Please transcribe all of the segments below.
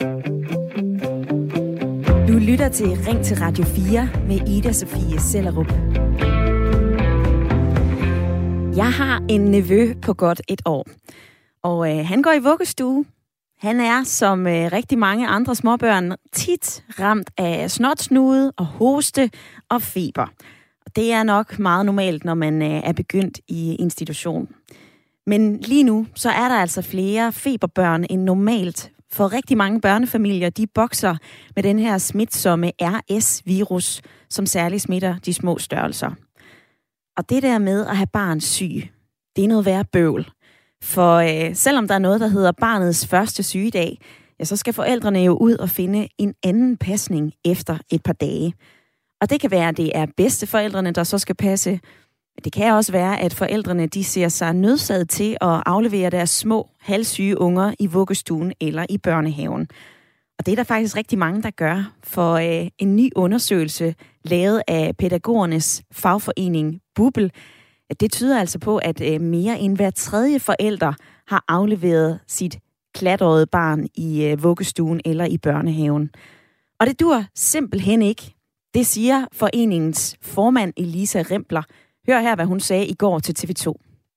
Du lytter til Ring til Radio 4 med Ida Sofie Sellerup. Jeg har en nevø på godt et år, og øh, han går i vuggestue. Han er, som øh, rigtig mange andre småbørn, tit ramt af snotsnude og hoste og feber. Og Det er nok meget normalt, når man øh, er begyndt i institution. Men lige nu, så er der altså flere feberbørn end normalt. For rigtig mange børnefamilier, de bokser med den her smitsomme RS-virus, som særligt smitter de små størrelser. Og det der med at have barn syg, det er noget værre bøvl. For øh, selvom der er noget, der hedder barnets første sygedag, ja, så skal forældrene jo ud og finde en anden pasning efter et par dage. Og det kan være, at det er bedsteforældrene, der så skal passe. Det kan også være, at forældrene de ser sig nødsaget til at aflevere deres små, halvsyge unger i vuggestuen eller i børnehaven. Og det er der faktisk rigtig mange, der gør, for øh, en ny undersøgelse lavet af pædagogernes fagforening Bubel, det tyder altså på, at øh, mere end hver tredje forælder har afleveret sit klatårede barn i øh, vuggestuen eller i børnehaven. Og det dur simpelthen ikke. Det siger foreningens formand Elisa Rempler. Hør her, hvad hun sagde i går til TV2.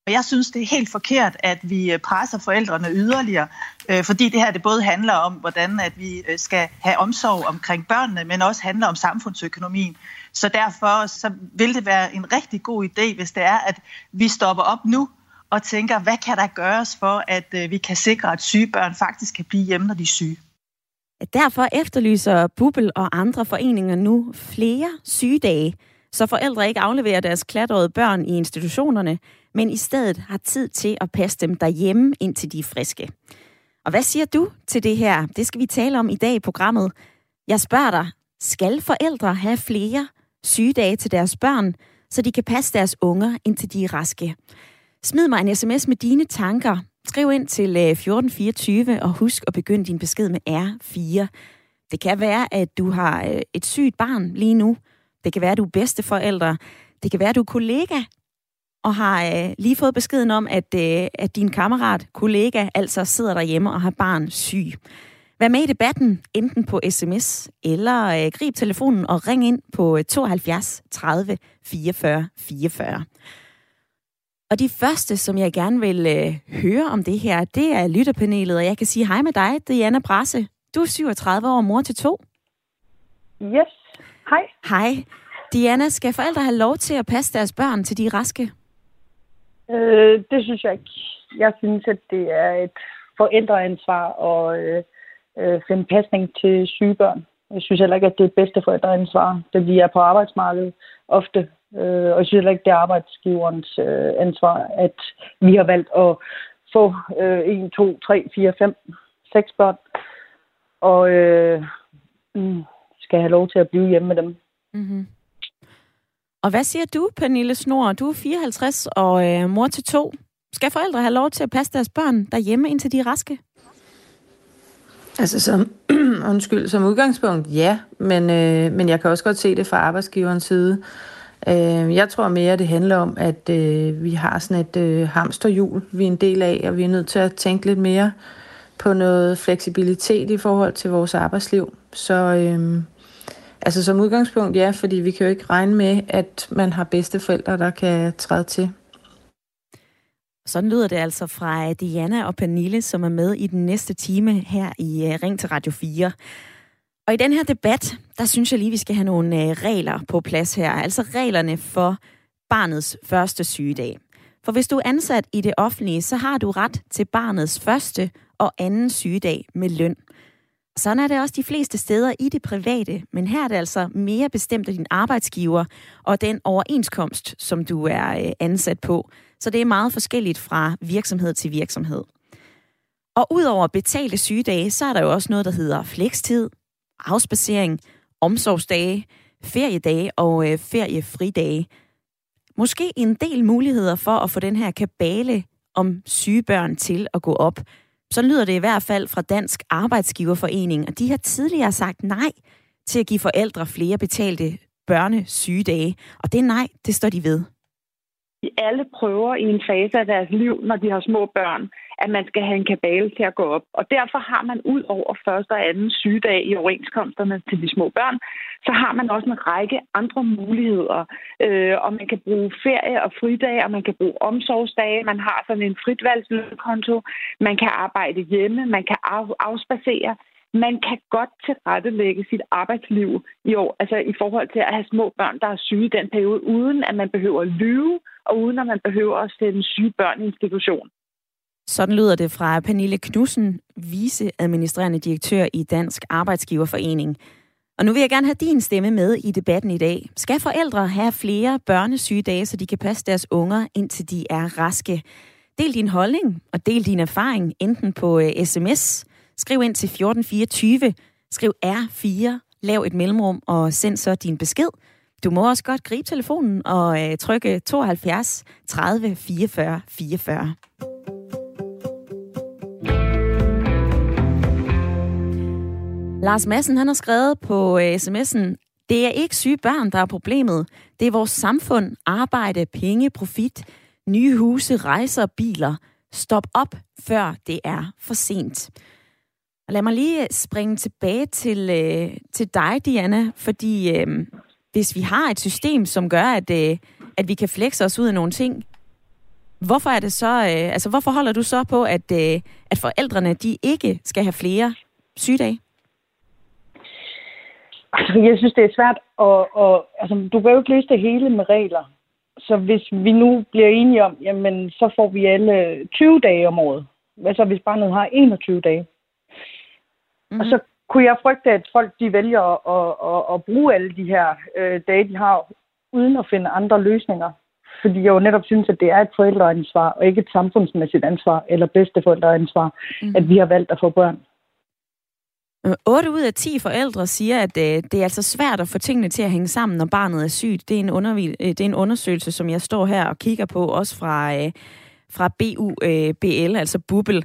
Jeg synes, det er helt forkert, at vi øh, presser forældrene yderligere, øh, fordi det her det både handler om, hvordan at vi øh, skal have omsorg omkring børnene, men også handler om samfundsøkonomien. Så derfor så vil det være en rigtig god idé, hvis det er, at vi stopper op nu og tænker, hvad kan der gøres for, at vi kan sikre, at syge børn faktisk kan blive hjemme, når de er syge. Derfor efterlyser Bubel og andre foreninger nu flere sygedage, så forældre ikke afleverer deres klatrede børn i institutionerne, men i stedet har tid til at passe dem derhjemme, indtil de er friske. Og hvad siger du til det her? Det skal vi tale om i dag i programmet. Jeg spørger dig, skal forældre have flere sygedage til deres børn, så de kan passe deres unger, indtil de er raske? Smid mig en sms med dine tanker. Skriv ind til øh, 1424 og husk at begynde din besked med R4. Det kan være, at du har øh, et sygt barn lige nu. Det kan være, at du er bedsteforældre. Det kan være, at du er kollega og har øh, lige fået beskeden om, at, øh, at din kammerat, kollega, altså sidder derhjemme og har barn syg. Vær med i debatten, enten på sms eller øh, grib telefonen og ring ind på 72 30 44 44. Og de første, som jeg gerne vil øh, høre om det her, det er lytterpanelet, og jeg kan sige hej med dig, Diana Brasse. Du er 37 år, mor til to. Yes, hej. Hej. Diana, skal forældre have lov til at passe deres børn, til de er raske? Øh, det synes jeg ikke. Jeg synes, at det er et forældreansvar at øh, øh, finde pasning til syge børn. Jeg synes heller ikke, at det er bedste forældreansvar, da vi er på arbejdsmarkedet ofte. Øh, og jeg synes heller ikke, det er arbejdsgiverens øh, ansvar, at vi har valgt at få øh, 1, 2, 3, 4, 5, 6 børn. Og øh, mm, skal have lov til at blive hjemme med dem. Mm-hmm. Og hvad siger du, Pernille Snor? Du er 54 og øh, mor til to. Skal forældre have lov til at passe deres børn derhjemme, indtil de er raske? Altså som, undskyld, som udgangspunkt, ja, men, øh, men jeg kan også godt se det fra arbejdsgiverens side. Øh, jeg tror mere, det handler om, at øh, vi har sådan et øh, hamsterhjul, vi er en del af, og vi er nødt til at tænke lidt mere på noget fleksibilitet i forhold til vores arbejdsliv. Så øh, Altså som udgangspunkt, ja, fordi vi kan jo ikke regne med, at man har bedste forældre, der kan træde til. Sådan lyder det altså fra Diana og Pernille, som er med i den næste time her i øh, Ring til Radio 4. Og i den her debat, der synes jeg lige, vi skal have nogle øh, regler på plads her. Altså reglerne for barnets første sygedag. For hvis du er ansat i det offentlige, så har du ret til barnets første og anden sygedag med løn. Sådan er det også de fleste steder i det private, men her er det altså mere bestemt af din arbejdsgiver og den overenskomst, som du er øh, ansat på. Så det er meget forskelligt fra virksomhed til virksomhed. Og udover betalte sygedage, så er der jo også noget, der hedder flekstid, afspacering, omsorgsdage, feriedage og øh, feriefridage. Måske en del muligheder for at få den her kabale om sygebørn til at gå op. Så lyder det i hvert fald fra Dansk Arbejdsgiverforening, og de har tidligere sagt nej til at give forældre flere betalte børnesygedage. Og det nej, det står de ved. Alle prøver i en fase af deres liv, når de har små børn, at man skal have en kabale til at gå op. Og derfor har man ud over første og anden sygedag i overenskomsterne til de små børn, så har man også en række andre muligheder. Øh, og man kan bruge ferie og fridage, og man kan bruge omsorgsdage. Man har sådan en fritvalgslønkonto. Man kan arbejde hjemme. Man kan af, afspacere man kan godt tilrettelægge sit arbejdsliv i år, altså i forhold til at have små børn, der er syge i den periode, uden at man behøver at lyve, og uden at man behøver at sende syge børn i institution. Sådan lyder det fra Pernille Knudsen, viceadministrerende direktør i Dansk Arbejdsgiverforening. Og nu vil jeg gerne have din stemme med i debatten i dag. Skal forældre have flere børnesygedage, så de kan passe deres unger, indtil de er raske? Del din holdning og del din erfaring, enten på øh, sms Skriv ind til 1424, skriv R4, lav et mellemrum og send så din besked. Du må også godt gribe telefonen og øh, trykke 72 30 44 44. Lars Madsen han har skrevet på øh, sms'en, det er ikke syge børn, der er problemet. Det er vores samfund, arbejde, penge, profit, nye huse, rejser, biler. Stop op, før det er for sent. Og lad mig lige øh, springe tilbage til, øh, til dig, Diana, fordi øh, hvis vi har et system, som gør, at, øh, at vi kan flexe os ud af nogle ting, hvorfor er det så, øh, altså hvorfor holder du så på, at, øh, at forældrene, de ikke skal have flere sygedage? Altså, jeg synes, det er svært at, at altså, du kan jo ikke løse det hele med regler. Så hvis vi nu bliver enige om, jamen, så får vi alle 20 dage om året. Hvad så, hvis barnet har 21 dage? Mm-hmm. Og så kunne jeg frygte, at folk de vælger at, at, at, at bruge alle de her øh, dage, de har, uden at finde andre løsninger. Fordi jeg jo netop synes, at det er et forældreansvar, og ikke et samfundsmæssigt ansvar, eller bedsteforældreansvar, mm. at vi har valgt at få børn. 8 ud af 10 forældre siger, at øh, det er altså svært at få tingene til at hænge sammen, når barnet er sygt. Det er en, undervi- øh, det er en undersøgelse, som jeg står her og kigger på, også fra, øh, fra øh, altså BUBL, altså Bubbel.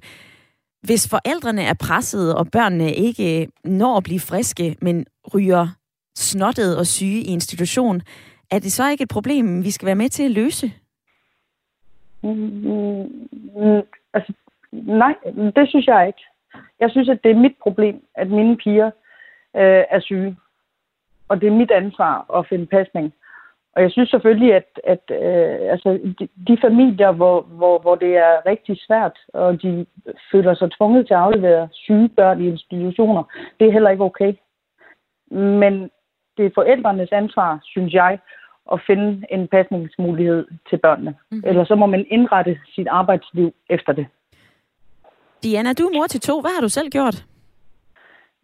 Hvis forældrene er pressede, og børnene ikke øh, når at blive friske, men ryger snottet og syge i institution, er det så ikke et problem, vi skal være med til at løse? Mm, mm, mm altså, nej, mm, det synes jeg ikke. Jeg synes, at det er mit problem, at mine piger øh, er syge. Og det er mit ansvar at finde pasning. Og jeg synes selvfølgelig, at, at øh, altså, de, de familier, hvor, hvor, hvor det er rigtig svært, og de føler sig tvunget til at aflevere syge børn i institutioner, det er heller ikke okay. Men det er forældrenes ansvar, synes jeg, at finde en pasningsmulighed til børnene. Mm. Eller så må man indrette sit arbejdsliv efter det. Diana, du er mor til to. Hvad har du selv gjort?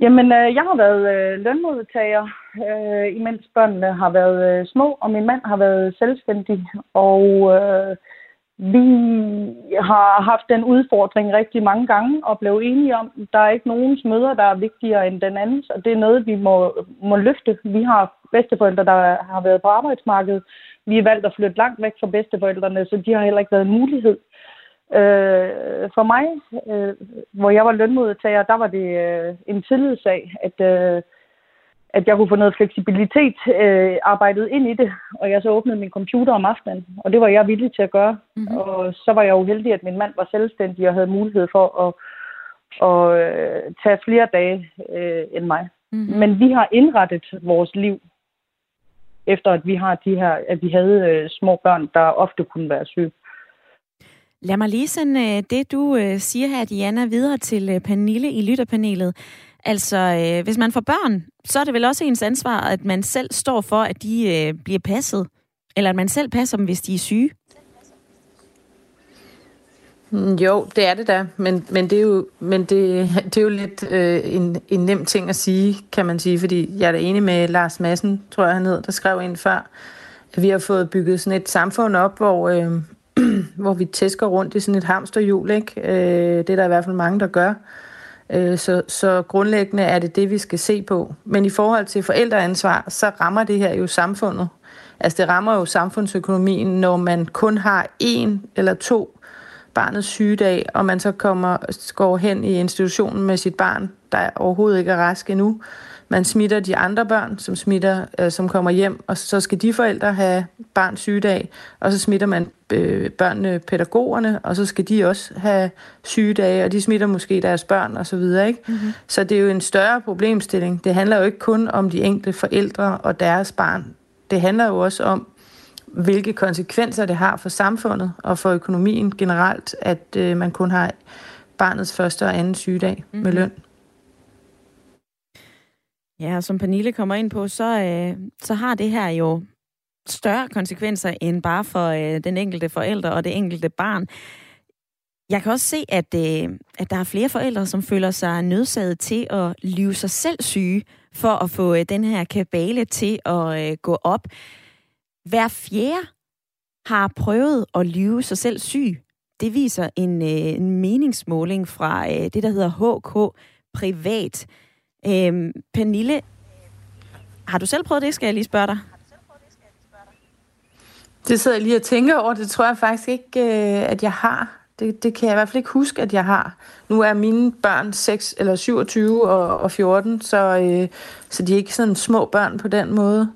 Jamen, øh, jeg har været øh, lønmodtager, øh, imens børnene har været øh, små, og min mand har været selvstændig. Og øh, vi har haft den udfordring rigtig mange gange og blev enige om, at der er ikke nogen møder, der er vigtigere end den anden, og det er noget, vi må, må løfte. Vi har bedsteforældre, der har været på arbejdsmarkedet. Vi er valgt at flytte langt væk fra bedsteforældrene, så de har heller ikke været en mulighed. Øh, for mig, øh, hvor jeg var lønmodtager, der var det øh, en tillidssag, at, øh, at jeg kunne få noget fleksibilitet øh, arbejdet ind i det, og jeg så åbnede min computer om aftenen, og det var jeg villig til at gøre. Mm-hmm. Og så var jeg jo heldig, at min mand var selvstændig og havde mulighed for at, at øh, tage flere dage øh, end mig. Mm-hmm. Men vi har indrettet vores liv efter at vi har de her, at vi havde øh, små børn, der ofte kunne være syge. Lad mig lige sende øh, det, du øh, siger her, Diana, videre til øh, Pernille i lytterpanelet. Altså, hvis man får børn, så er det vel også ens ansvar, at man selv står for, at de bliver passet. Eller at man selv passer dem, hvis de er syge. Mm, jo, det er det da, men, men, det, er jo, men det, det er jo lidt øh, en, en nem ting at sige, kan man sige, fordi jeg er da enig med Lars Madsen, tror jeg han hed, der skrev ind før, at vi har fået bygget sådan et samfund op, hvor, øh, hvor vi tæsker rundt i sådan et hamsterhjul. Ikke? Øh, det er der i hvert fald mange, der gør. Øh, så, så grundlæggende er det det, vi skal se på. Men i forhold til forældreansvar, så rammer det her jo samfundet. Altså det rammer jo samfundsøkonomien, når man kun har en eller to barnets sygedag, og man så kommer, går hen i institutionen med sit barn der overhovedet ikke er raske endnu. Man smitter de andre børn, som smitter, øh, som kommer hjem, og så skal de forældre have barns sygedag, og så smitter man øh, børnene pædagogerne, og så skal de også have sygedage, og de smitter måske deres børn og så videre, ikke? Mm-hmm. Så det er jo en større problemstilling. Det handler jo ikke kun om de enkelte forældre og deres barn. Det handler jo også om, hvilke konsekvenser det har for samfundet og for økonomien generelt, at øh, man kun har barnets første og anden sygedag mm-hmm. med mhm. løn. Ja, som Pernille kommer ind på, så, øh, så har det her jo større konsekvenser end bare for øh, den enkelte forælder og det enkelte barn. Jeg kan også se, at, øh, at der er flere forældre, som føler sig nødsaget til at lyve sig selv syge for at få øh, den her kabale til at øh, gå op. Hver fjerde har prøvet at lyve sig selv syg. Det viser en, øh, en meningsmåling fra øh, det, der hedder HK Privat. Øhm, Pernille, har du selv prøvet det, skal jeg lige spørge dig? Det sidder jeg lige og tænker over. Det tror jeg faktisk ikke, øh, at jeg har. Det, det kan jeg i hvert fald ikke huske, at jeg har. Nu er mine børn 6, eller 27 og, og 14, så, øh, så de er ikke sådan små børn på den måde.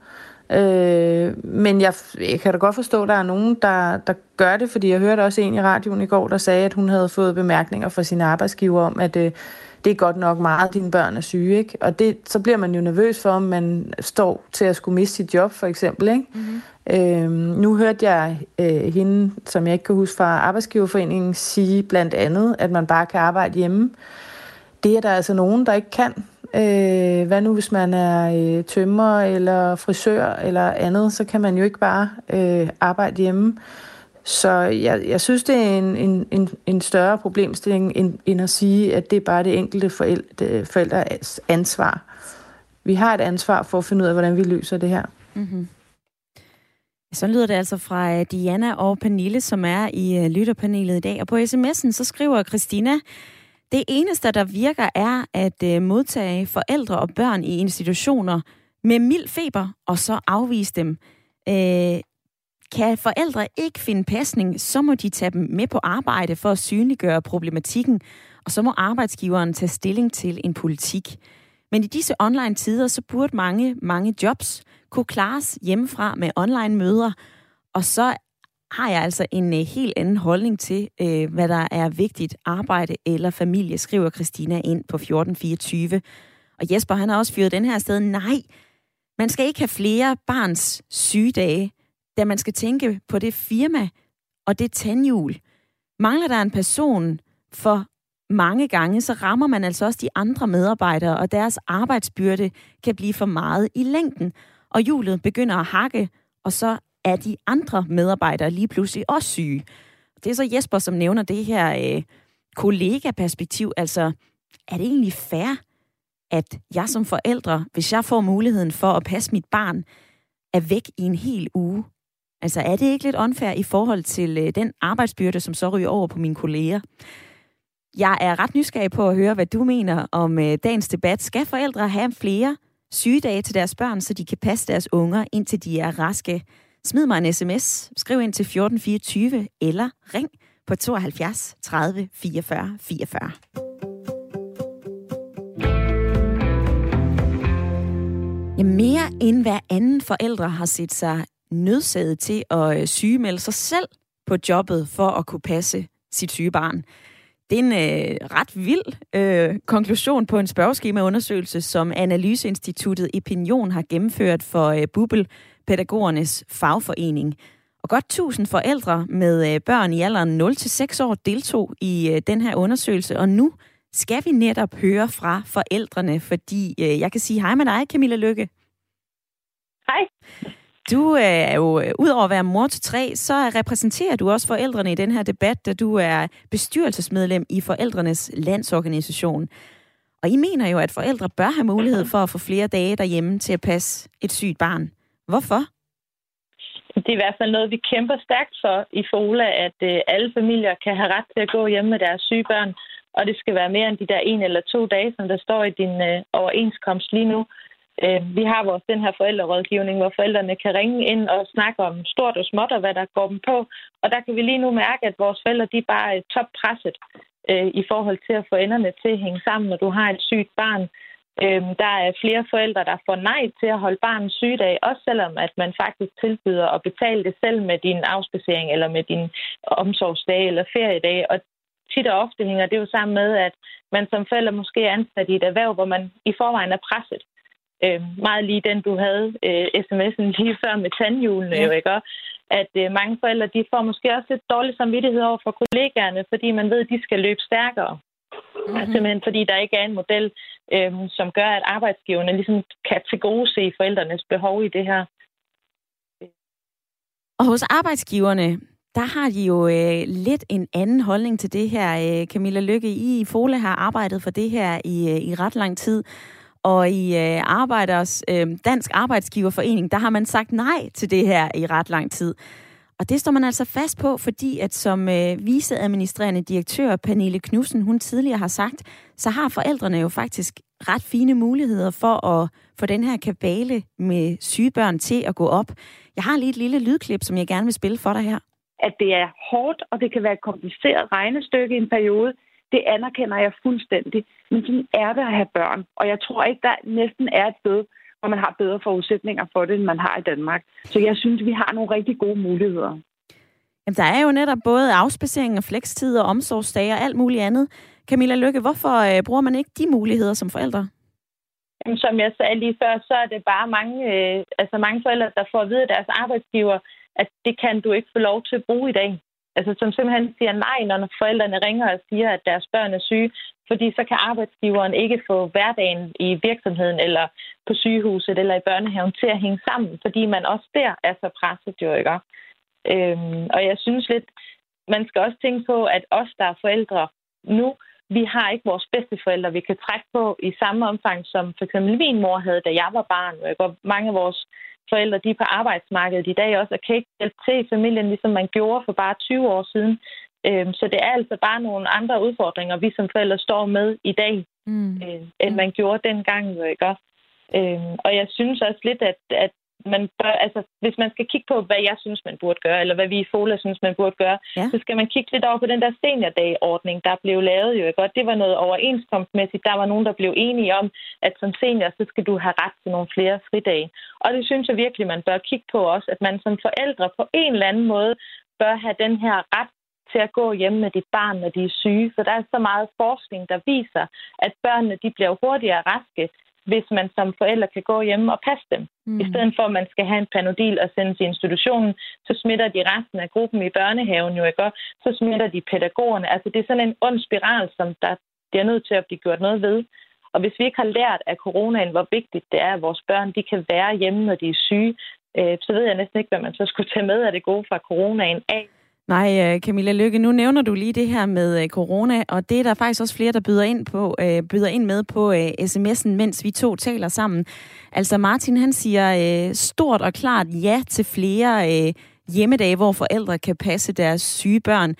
Øh, men jeg, jeg kan da godt forstå, at der er nogen, der, der gør det, fordi jeg hørte også en i radioen i går, der sagde, at hun havde fået bemærkninger fra sin arbejdsgiver om, at øh, det er godt nok meget, at dine børn er syge. Ikke? Og det, så bliver man jo nervøs for, om man står til at skulle miste sit job, for eksempel. Ikke? Mm-hmm. Øh, nu hørte jeg øh, hende, som jeg ikke kan huske fra Arbejdsgiverforeningen, sige blandt andet, at man bare kan arbejde hjemme. Det er der altså nogen, der ikke kan. Øh, hvad nu, hvis man er øh, tømmer eller frisør eller andet, så kan man jo ikke bare øh, arbejde hjemme. Så jeg, jeg synes, det er en, en, en, en større problemstilling, end, end at sige, at det er bare det enkelte forældre, forældres ansvar. Vi har et ansvar for at finde ud af, hvordan vi løser det her. Mm-hmm. Så lyder det altså fra øh, Diana og Pernille, som er i øh, lytterpanelet i dag. Og på sms'en, så skriver Christina, det eneste, der virker, er at øh, modtage forældre og børn i institutioner med mild feber, og så afvise dem. Øh, kan forældre ikke finde pasning, så må de tage dem med på arbejde for at synliggøre problematikken, og så må arbejdsgiveren tage stilling til en politik. Men i disse online tider, så burde mange, mange jobs kunne klares hjemmefra med online møder, og så har jeg altså en uh, helt anden holdning til, uh, hvad der er vigtigt arbejde eller familie, skriver Christina ind på 1424. Og Jesper, han har også fyret den her sted. Nej, man skal ikke have flere barns sygedage, da man skal tænke på det firma og det tandhjul. Mangler der en person for mange gange, så rammer man altså også de andre medarbejdere, og deres arbejdsbyrde kan blive for meget i længden. Og hjulet begynder at hakke, og så er de andre medarbejdere lige pludselig også syge. Det er så Jesper, som nævner det her øh, kollega-perspektiv. Altså, er det egentlig fair, at jeg som forældre, hvis jeg får muligheden for at passe mit barn, er væk i en hel uge? Altså, er det ikke lidt unfair i forhold til øh, den arbejdsbyrde, som så ryger over på mine kolleger? Jeg er ret nysgerrig på at høre, hvad du mener om øh, dagens debat. Skal forældre have flere sygedage til deres børn, så de kan passe deres unger, indtil de er raske? Smid mig en sms, skriv ind til 1424 eller ring på 72 30 44 44. Ja, mere end hver anden forældre har set sig nødsaget til at øh, sygemelde sig selv på jobbet for at kunne passe sit syge barn. Det er en øh, ret vild øh, konklusion på en spørgeskemaundersøgelse, som Analyseinstituttet Opinion har gennemført for øh, Bubel, pædagogernes fagforening. Og godt 1000 forældre med øh, børn i alderen 0-6 år deltog i øh, den her undersøgelse, og nu skal vi netop høre fra forældrene, fordi øh, jeg kan sige hej med dig, Camilla Lykke. Hej. Du øh, er jo, øh, udover at være mor til tre, så repræsenterer du også forældrene i den her debat, da du er bestyrelsesmedlem i Forældrenes Landsorganisation. Og I mener jo, at forældre bør have mulighed for at få flere dage derhjemme til at passe et sygt barn. Hvorfor? Det er i hvert fald noget, vi kæmper stærkt for i FOLA, at øh, alle familier kan have ret til at gå hjemme med deres syge børn, og det skal være mere end de der en eller to dage, som der står i din overenskomst lige nu. Øh, vi har vores den her forældrerådgivning, hvor forældrene kan ringe ind og snakke om stort og småt og hvad der går dem på. Og der kan vi lige nu mærke, at vores forældre de er bare øh, toppresset. øh, i forhold til at få enderne til at hænge sammen, når du har et sygt barn. Øh, der er flere forældre, der får nej til at holde barnets sygedag, også selvom at man faktisk tilbyder at betale det selv med din afspacering eller med din omsorgsdag eller feriedag. Og tit og ofte hænger det jo sammen med, at man som forælder måske er ansat i et erhverv, hvor man i forvejen er presset. Øh, meget lige den, du havde øh, sms'en lige før med tandhjulene, ja. jo ikke? At øh, mange forældre, de får måske også lidt dårlig samvittighed over for kollegaerne, fordi man ved, at de skal løbe stærkere. Mm-hmm. Simpelthen fordi der ikke er en model, øh, som gør, at arbejdsgiverne ligesom kan tilgodese forældrenes behov i det her. Og hos arbejdsgiverne, der har de jo øh, lidt en anden holdning til det her. Øh, Camilla Lykke, I i Fole har arbejdet for det her i, øh, i ret lang tid. Og i øh, Arbejders, øh, Dansk Arbejdsgiverforening, der har man sagt nej til det her i ret lang tid. Og det står man altså fast på, fordi at som øh, viceadministrerende direktør Pernille Knudsen, hun tidligere har sagt, så har forældrene jo faktisk ret fine muligheder for at få den her kabale med sygebørn til at gå op. Jeg har lige et lille lydklip, som jeg gerne vil spille for dig her. At det er hårdt, og det kan være et kompliceret regnestykke i en periode, det anerkender jeg fuldstændig. Men sådan er det at have børn. Og jeg tror ikke, der næsten er et sted, hvor man har bedre forudsætninger for det, end man har i Danmark. Så jeg synes, vi har nogle rigtig gode muligheder. Jamen, der er jo netop både afspacering og flekstid og omsorgsdage og alt muligt andet. Camilla Lykke, hvorfor øh, bruger man ikke de muligheder som forældre? Jamen, som jeg sagde lige før, så er det bare mange, øh, altså mange forældre, der får at vide af deres arbejdsgiver, at det kan du ikke få lov til at bruge i dag altså, som simpelthen siger nej, når forældrene ringer og siger, at deres børn er syge, fordi så kan arbejdsgiveren ikke få hverdagen i virksomheden eller på sygehuset eller i børnehaven til at hænge sammen, fordi man også der er så presset jo, ikke? Øhm, og jeg synes lidt, man skal også tænke på, at os, der er forældre nu, vi har ikke vores bedste forældre, vi kan trække på i samme omfang, som for eksempel min mor havde, da jeg var barn. Og mange af vores forældre de er på arbejdsmarkedet i dag også, og kan ikke hjælpe til i familien, ligesom man gjorde for bare 20 år siden. Øhm, så det er altså bare nogle andre udfordringer, vi som forældre står med i dag, mm. øh, end man gjorde dengang. Ikke? Øhm, og jeg synes også lidt, at, at man bør, altså, hvis man skal kigge på, hvad jeg synes, man burde gøre, eller hvad vi i FOLA synes, man burde gøre, ja. så skal man kigge lidt over på den der seniordagordning, der blev lavet jo. Ikke? Og det var noget overenskomstmæssigt. Der var nogen, der blev enige om, at som senior, så skal du have ret til nogle flere fridage. Og det synes jeg virkelig, man bør kigge på også, at man som forældre på en eller anden måde bør have den her ret til at gå hjemme med dit barn, når de er syge. For der er så meget forskning, der viser, at børnene de bliver hurtigere raske, hvis man som forældre kan gå hjemme og passe dem. Mm. I stedet for, at man skal have en panodil og sende til institutionen, så smitter de resten af gruppen i børnehaven jo ikke, så smitter de pædagogerne. Altså det er sådan en ond spiral, som der bliver nødt til at blive gjort noget ved. Og hvis vi ikke har lært af coronaen, hvor vigtigt det er, at vores børn de kan være hjemme, når de er syge, øh, så ved jeg næsten ikke, hvad man så skulle tage med af det gode fra coronaen af. Nej, øh, Camilla Lykke, nu nævner du lige det her med øh, corona, og det er der faktisk også flere, der byder ind, på, øh, byder ind med på sms'en, mens vi to taler sammen. Altså Martin, han siger stort og klart ja til flere hjemmedage, hvor forældre kan passe deres syge børn.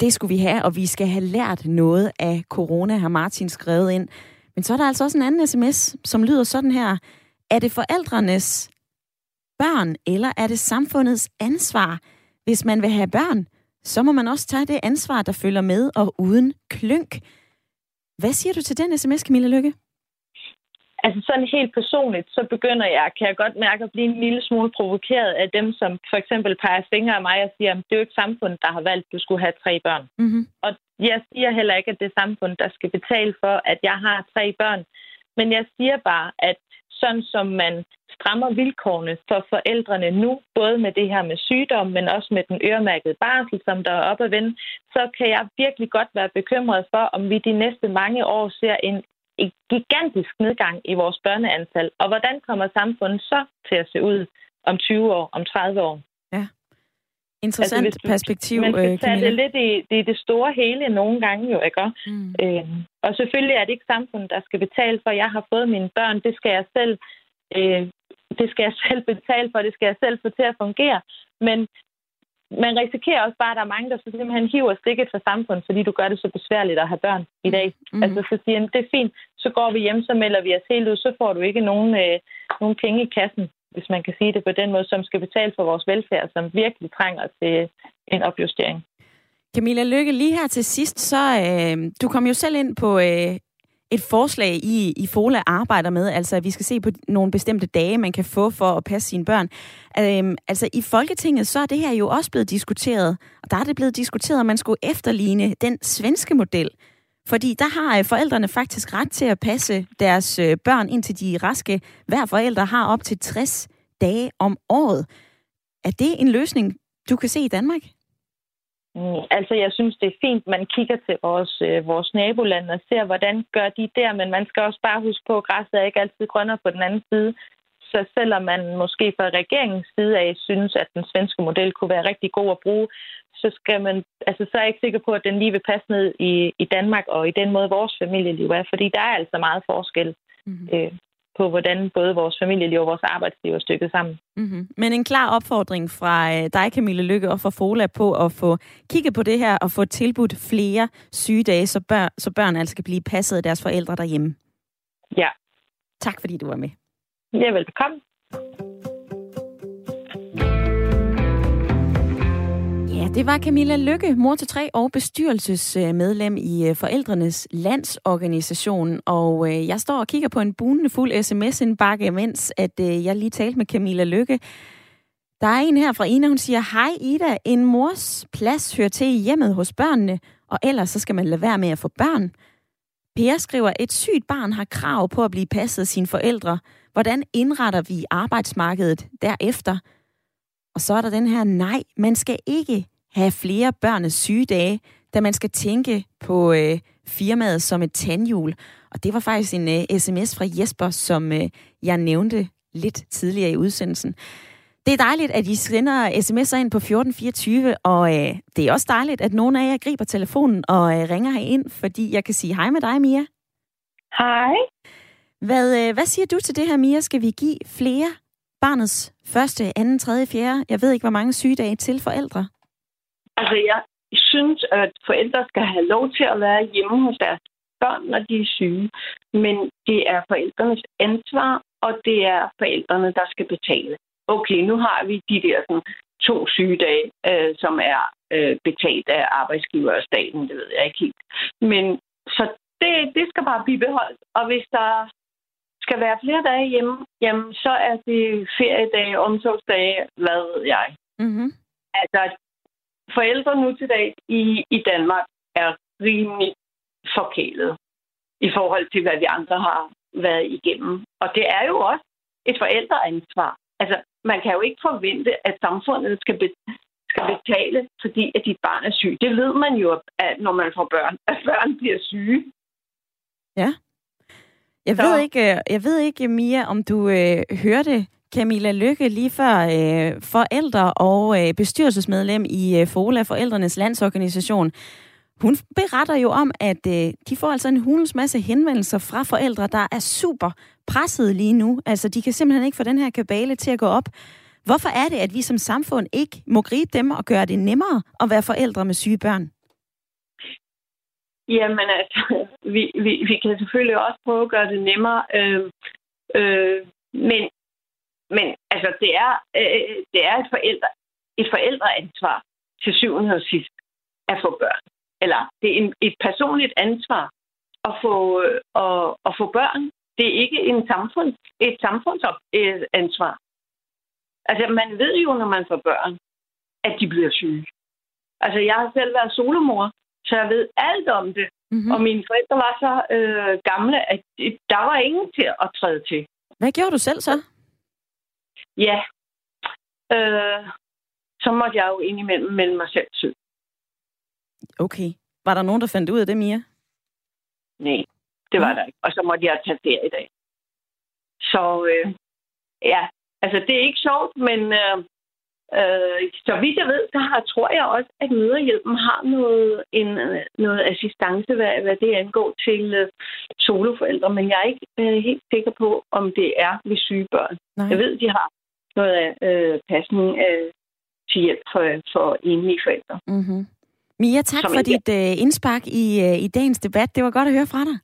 Det skulle vi have, og vi skal have lært noget af corona, har Martin skrevet ind. Men så er der altså også en anden sms, som lyder sådan her. Er det forældrenes børn, eller er det samfundets ansvar, hvis man vil have børn, så må man også tage det ansvar, der følger med og uden klønk. Hvad siger du til den sms, Camilla Lykke? Altså sådan helt personligt, så begynder jeg, kan jeg godt mærke, at blive en lille smule provokeret af dem, som for eksempel peger fingre af mig og siger, at det er jo ikke samfundet, der har valgt, at du skulle have tre børn. Mm-hmm. Og jeg siger heller ikke, at det er samfundet, der skal betale for, at jeg har tre børn. Men jeg siger bare, at sådan som man strammer vilkårene for forældrene nu, både med det her med sygdom, men også med den øremærkede barsel, som der er op at vende, så kan jeg virkelig godt være bekymret for, om vi de næste mange år ser en, en gigantisk nedgang i vores børneantal. Og hvordan kommer samfundet så til at se ud om 20 år, om 30 år? Ja. Interessant altså, du, perspektiv, Man skal øh, tage det lidt i, i det store hele nogle gange jo, ikke? Mm. Øhm, og selvfølgelig er det ikke samfundet, der skal betale for, at jeg har fået mine børn. Det skal jeg selv, øh, det skal jeg selv betale for, det skal jeg selv få til at fungere. Men man risikerer også bare, at der er mange, der så simpelthen hiver stikket fra samfundet, fordi du gør det så besværligt at have børn i dag. Mm. Altså så siger det er fint, så går vi hjem, så melder vi os helt ud, så får du ikke nogen, øh, nogen penge i kassen hvis man kan sige det på den måde, som skal betale for vores velfærd, som virkelig trænger til en opjustering. Camilla Lykke, lige her til sidst, så øh, du kom jo selv ind på øh, et forslag, I, I FOLA arbejder med, altså at vi skal se på nogle bestemte dage, man kan få for at passe sine børn. Øh, altså i Folketinget, så er det her jo også blevet diskuteret, og der er det blevet diskuteret, at man skulle efterligne den svenske model. Fordi der har øh, forældrene faktisk ret til at passe deres øh, børn, indtil de er raske. Hver forælder har op til 60 dage om året. Er det en løsning, du kan se i Danmark? Mm, altså, jeg synes, det er fint, man kigger til vores, øh, vores nabolande og ser, hvordan gør de der, men man skal også bare huske på, at græsset er ikke altid grønnere på den anden side. Så selvom man måske fra regeringens side af synes, at den svenske model kunne være rigtig god at bruge, så skal man, altså så er jeg ikke sikker på, at den lige vil passe ned i, i Danmark og i den måde, vores familieliv er, fordi der er altså meget forskel mm-hmm. øh, på, hvordan både vores familieliv og vores arbejdsliv er stykket sammen. Mm-hmm. Men en klar opfordring fra øh, dig, Camille Lykke, og fra Fola på at få kigget på det her og få tilbudt flere sygedage, så, bør, så børn altså kan blive passet af deres forældre derhjemme. Ja. Tak fordi du var med. Ja, velbekomme. Det var Camilla Lykke, mor til tre og bestyrelsesmedlem i øh, Forældrenes Landsorganisation. Og øh, jeg står og kigger på en bunende fuld sms-indbakke, mens at øh, jeg lige talte med Camilla Lykke. Der er en her fra Ina, hun siger, Hej Ida, en mors plads hører til i hjemmet hos børnene, og ellers så skal man lade være med at få børn. Per skriver, et sygt barn har krav på at blive passet af sine forældre. Hvordan indretter vi arbejdsmarkedet derefter? Og så er der den her, nej, man skal ikke have flere børnenes sygedage, da man skal tænke på øh, firmaet som et tandhjul. Og det var faktisk en øh, sms fra Jesper, som øh, jeg nævnte lidt tidligere i udsendelsen. Det er dejligt, at I sender sms'er ind på 1424, og øh, det er også dejligt, at nogle af jer griber telefonen og øh, ringer ind, fordi jeg kan sige hej med dig, Mia. Hej. Hvad, øh, hvad siger du til det her, Mia? Skal vi give flere barnets første, anden, tredje, fjerde, jeg ved ikke, hvor mange sygedage til forældre? Altså, jeg synes, at forældre skal have lov til at være hjemme hos deres børn, når de er syge. Men det er forældrenes ansvar, og det er forældrene, der skal betale. Okay, nu har vi de der sådan, to sygedage, øh, som er øh, betalt af arbejdsgiver og staten, det ved jeg ikke helt. Men så det, det skal bare blive beholdt. Og hvis der skal være flere dage hjemme, jamen så er det feriedage, omsorgsdage, hvad ved jeg. Mm-hmm. Altså, forældre nu til dag i, i Danmark er rimelig forkælet i forhold til, hvad vi andre har været igennem. Og det er jo også et forældreansvar. Altså, man kan jo ikke forvente, at samfundet skal, be- skal betale, fordi at dit barn er syg. Det ved man jo, at når man får børn, at børn bliver syge. Ja. Jeg ved, ikke, øh, jeg ved ikke, Mia, om du øh, hørte Camilla Lykke lige før øh, forældre og øh, bestyrelsesmedlem i øh, FOLA, Forældrenes Landsorganisation. Hun beretter jo om, at øh, de får altså en hulens masse henvendelser fra forældre, der er super presset lige nu. Altså, de kan simpelthen ikke få den her kabale til at gå op. Hvorfor er det, at vi som samfund ikke må gribe dem og gøre det nemmere at være forældre med syge børn? Jamen altså, vi, vi, vi kan selvfølgelig også prøve at gøre det nemmere. Øh, øh, men, men altså, det er, øh, det er et, forældre, et forældreansvar til syvende og sidst at få børn. Eller det er en, et personligt ansvar at få, øh, at, at få børn. Det er ikke en samfund, et samfundsansvar. Altså, man ved jo, når man får børn, at de bliver syge. Altså, jeg har selv været solomor, så jeg ved alt om det. Mm-hmm. Og mine forældre var så øh, gamle, at der var ingen til at træde til. Hvad gjorde du selv så? Ja, øh, så måtte jeg jo indimellem melde mig selv til. Okay. Var der nogen, der fandt ud af det, Mia? Nej, det var mm. der ikke. Og så måtte jeg tage ferie i dag. Så øh, ja, altså det er ikke sjovt, men øh, Øh, så vidt jeg ved, så har, tror jeg også, at møderhjælpen har noget, en, noget assistance, hvad, hvad det angår til øh, soloforældre, men jeg er ikke øh, helt sikker på, om det er ved syge børn. Nej. Jeg ved, de har noget af øh, pasning øh, til hjælp for, for enlige forældre. Mm-hmm. Mia, tak Som for dit øh, indspark i, øh, i dagens debat. Det var godt at høre fra dig.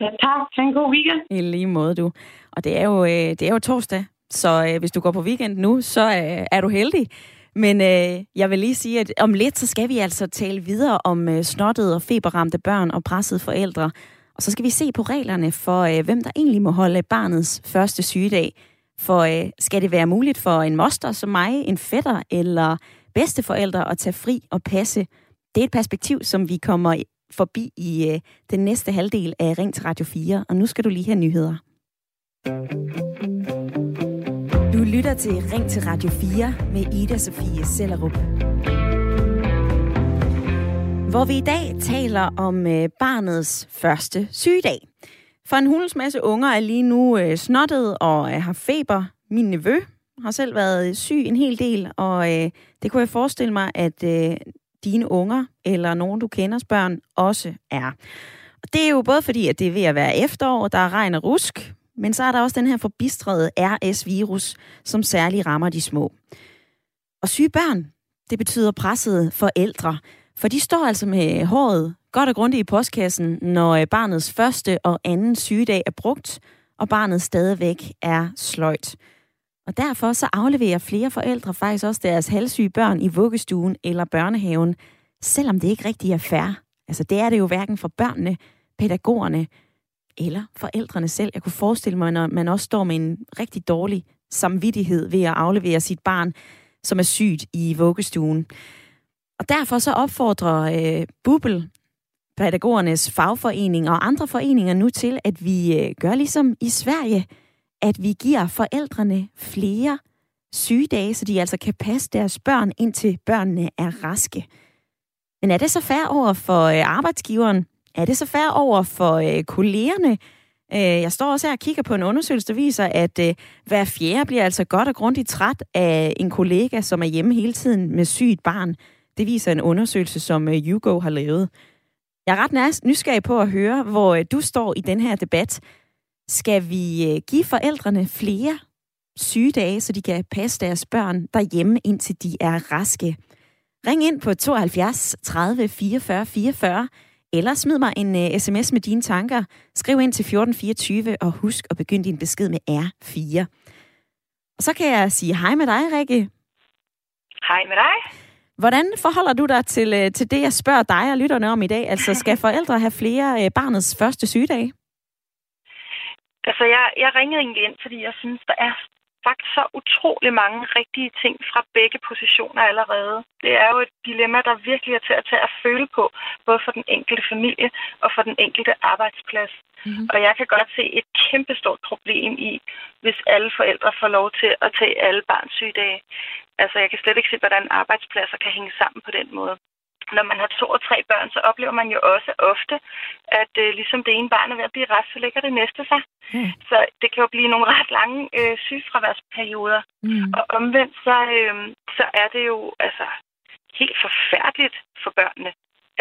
Ja, tak. Ha' en god weekend. I lige måde, du. Og det er jo, øh, det er jo torsdag, så øh, hvis du går på weekend nu, så øh, er du heldig. Men øh, jeg vil lige sige, at om lidt, så skal vi altså tale videre om øh, snottede og feberramte børn og pressede forældre. Og så skal vi se på reglerne for, øh, hvem der egentlig må holde barnets første sygedag. For øh, skal det være muligt for en moster som mig, en fætter eller bedsteforældre at tage fri og passe? Det er et perspektiv, som vi kommer forbi i øh, den næste halvdel af Ring til Radio 4. Og nu skal du lige have nyheder. Du lytter til Ring til Radio 4 med Ida Sofie Sellerup. Hvor vi i dag taler om øh, barnets første sygedag. For en hulens masse unger er lige nu øh, snottet og øh, har feber. Min nevø har selv været øh, syg en hel del, og øh, det kunne jeg forestille mig, at øh, dine unger eller nogen, du kender børn, også er. Og det er jo både fordi, at det er ved at være efterår, der er regn og rusk, men så er der også den her forbistrede RS-virus, som særligt rammer de små. Og syge børn, det betyder pressede forældre, for de står altså med håret godt og grundigt i postkassen, når øh, barnets første og anden sygedag er brugt, og barnet stadigvæk er sløjt. Og derfor så afleverer flere forældre faktisk også deres halvsyge børn i vuggestuen eller børnehaven, selvom det ikke rigtig er fair. Altså det er det jo hverken for børnene, pædagogerne eller forældrene selv. Jeg kunne forestille mig, når man også står med en rigtig dårlig samvittighed ved at aflevere sit barn, som er sygt i vuggestuen. Og derfor så opfordrer øh, Bubel, pædagogernes fagforening og andre foreninger nu til, at vi øh, gør ligesom i Sverige, at vi giver forældrene flere sygedage, så de altså kan passe deres børn, indtil børnene er raske. Men er det så fair over for øh, arbejdsgiveren? Er det så fair over for øh, kollegerne? Jeg står også her og kigger på en undersøgelse, der viser, at hver fjerde bliver altså godt og grundigt træt af en kollega, som er hjemme hele tiden med sygt barn. Det viser en undersøgelse, som YouGo Hugo har lavet. Jeg er ret nysgerrig på at høre, hvor øh, du står i den her debat. Skal vi øh, give forældrene flere sygedage, så de kan passe deres børn derhjemme, indtil de er raske? Ring ind på 72 30 44 44, eller smid mig en øh, uh, sms med dine tanker. Skriv ind til 1424, og husk at begynde din besked med R4. Og så kan jeg sige hej med dig, Rikke. Hej med dig. Hvordan forholder du dig til, øh, til det, jeg spørger dig og lytterne om i dag? Altså, skal forældre have flere øh, barnets første sygedag? Altså, jeg, jeg ringede egentlig ind, fordi jeg synes, der er faktisk så utrolig mange rigtige ting fra begge positioner allerede. Det er jo et dilemma, der virkelig er til at tage at føle på, både for den enkelte familie og for den enkelte arbejdsplads. Mm-hmm. Og jeg kan godt se et kæmpestort problem i, hvis alle forældre får lov til at tage alle barns sygedage. Altså, jeg kan slet ikke se, hvordan arbejdspladser kan hænge sammen på den måde når man har to og tre børn, så oplever man jo også ofte, at øh, ligesom det ene barn er ved at blive rask, så ligger det næste sig. Mm. Så det kan jo blive nogle ret lange øh, sygefraværsperioder. Mm. Og omvendt, så, øh, så er det jo altså helt forfærdeligt for børnene,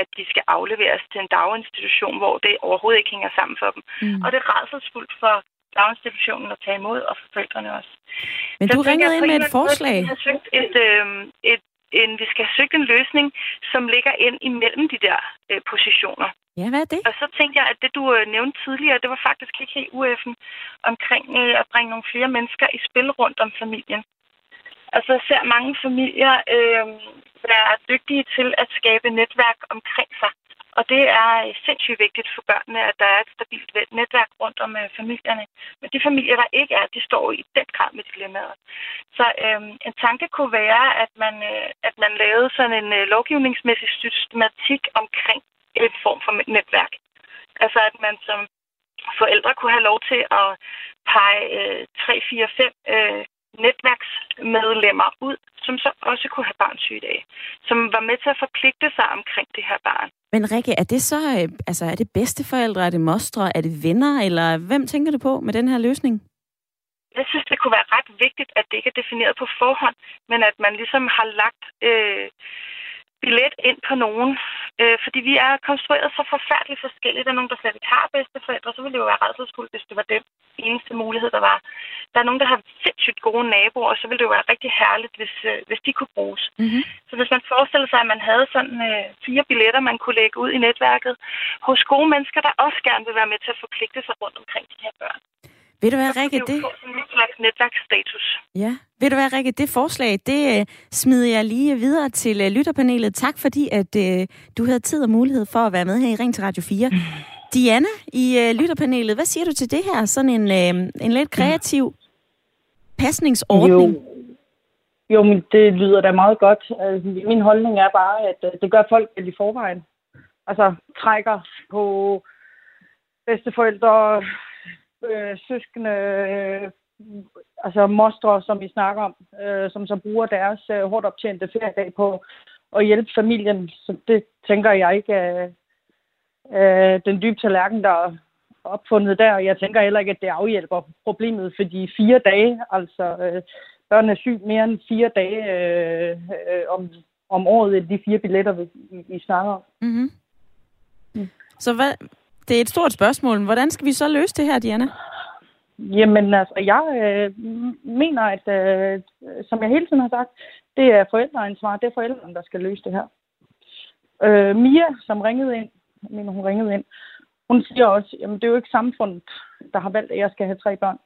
at de skal afleveres til en daginstitution, hvor det overhovedet ikke hænger sammen for dem. Mm. Og det er rædselsfuldt for daginstitutionen at tage imod, og for forældrene også. Men så du ringede ind med et forslag. Jeg har søgt et, øh, et en, vi skal have søgt en løsning, som ligger ind imellem de der øh, positioner. Ja, hvad er det? Og så tænkte jeg, at det du øh, nævnte tidligere, det var faktisk ikke helt UF'en omkring øh, at bringe nogle flere mennesker i spil rundt om familien. Altså jeg ser mange familier øh, være dygtige til at skabe netværk omkring sig. Og det er øh, sindssygt vigtigt for børnene, at der er et stabilt netværk rundt om øh, familierne. Men de familier, der ikke er, de står i den grad med dilemmaet. Så øh, en tanke kunne være, at man, øh, at man lavede sådan en øh, lovgivningsmæssig systematik omkring en form for netværk. Altså at man som forældre kunne have lov til at pege øh, 3, 4, 5 øh, netværksmedlemmer ud, som så også kunne have barnsygedage, som var med til at forpligte sig omkring det her barn. Men Rikke, er det så, øh, altså er det bedsteforældre, er det mostre, er det venner, eller hvem tænker du på med den her løsning? Jeg synes, det kunne være ret vigtigt, at det ikke er defineret på forhånd, men at man ligesom har lagt øh, billet ind på nogen. Øh, fordi vi er konstrueret så forfærdeligt forskelligt. Der er nogen, der slet ikke har bedsteforældre, så ville det jo være redselsfuldt, hvis det var den eneste mulighed, der var. Der er nogen, der har sindssygt gode naboer, og så ville det jo være rigtig herligt, hvis, øh, hvis de kunne bruges. Mm-hmm. Så hvis man forestiller sig, at man havde sådan øh, fire billetter, man kunne lægge ud i netværket hos gode mennesker, der også gerne vil være med til at forpligte sig rundt omkring de her børn. Ved du hvad, Rikke, det... Sådan netværksstatus. Ja. Ved du hvad, Rikke, det forslag, det øh, smider jeg lige videre til øh, lytterpanelet. Tak fordi, at øh, du havde tid og mulighed for at være med her i Ring til Radio 4. Diana i øh, lytterpanelet, hvad siger du til det her? Sådan en, øh, en lidt kreativ pasningsordning? Jo. jo, men det lyder da meget godt. Altså, min holdning er bare, at det gør folk i forvejen. Altså trækker på bedsteforældre, øh, søskende, øh, altså mostre, som vi snakker om, øh, som så bruger deres øh, hårdt optjente feriedag på at hjælpe familien. Så det tænker jeg ikke er øh, den dybe tallerken, der er opfundet der. Jeg tænker heller ikke, at det afhjælper problemet, fordi fire dage, altså øh, børn er syg mere end fire dage øh, øh, om, om året, de fire billetter, vi, vi snakker om. Mm-hmm. Mm. Så hvad, det er et stort spørgsmål. Hvordan skal vi så løse det her, Diana? Jamen altså, jeg øh, mener, at øh, som jeg hele tiden har sagt, det er forældreansvar. Det er forældrene, der skal løse det her. Øh, Mia, som ringede ind, jeg mener, hun ringede ind, hun siger også, jamen det er jo ikke samfundet, der har valgt, at jeg skal have tre børn.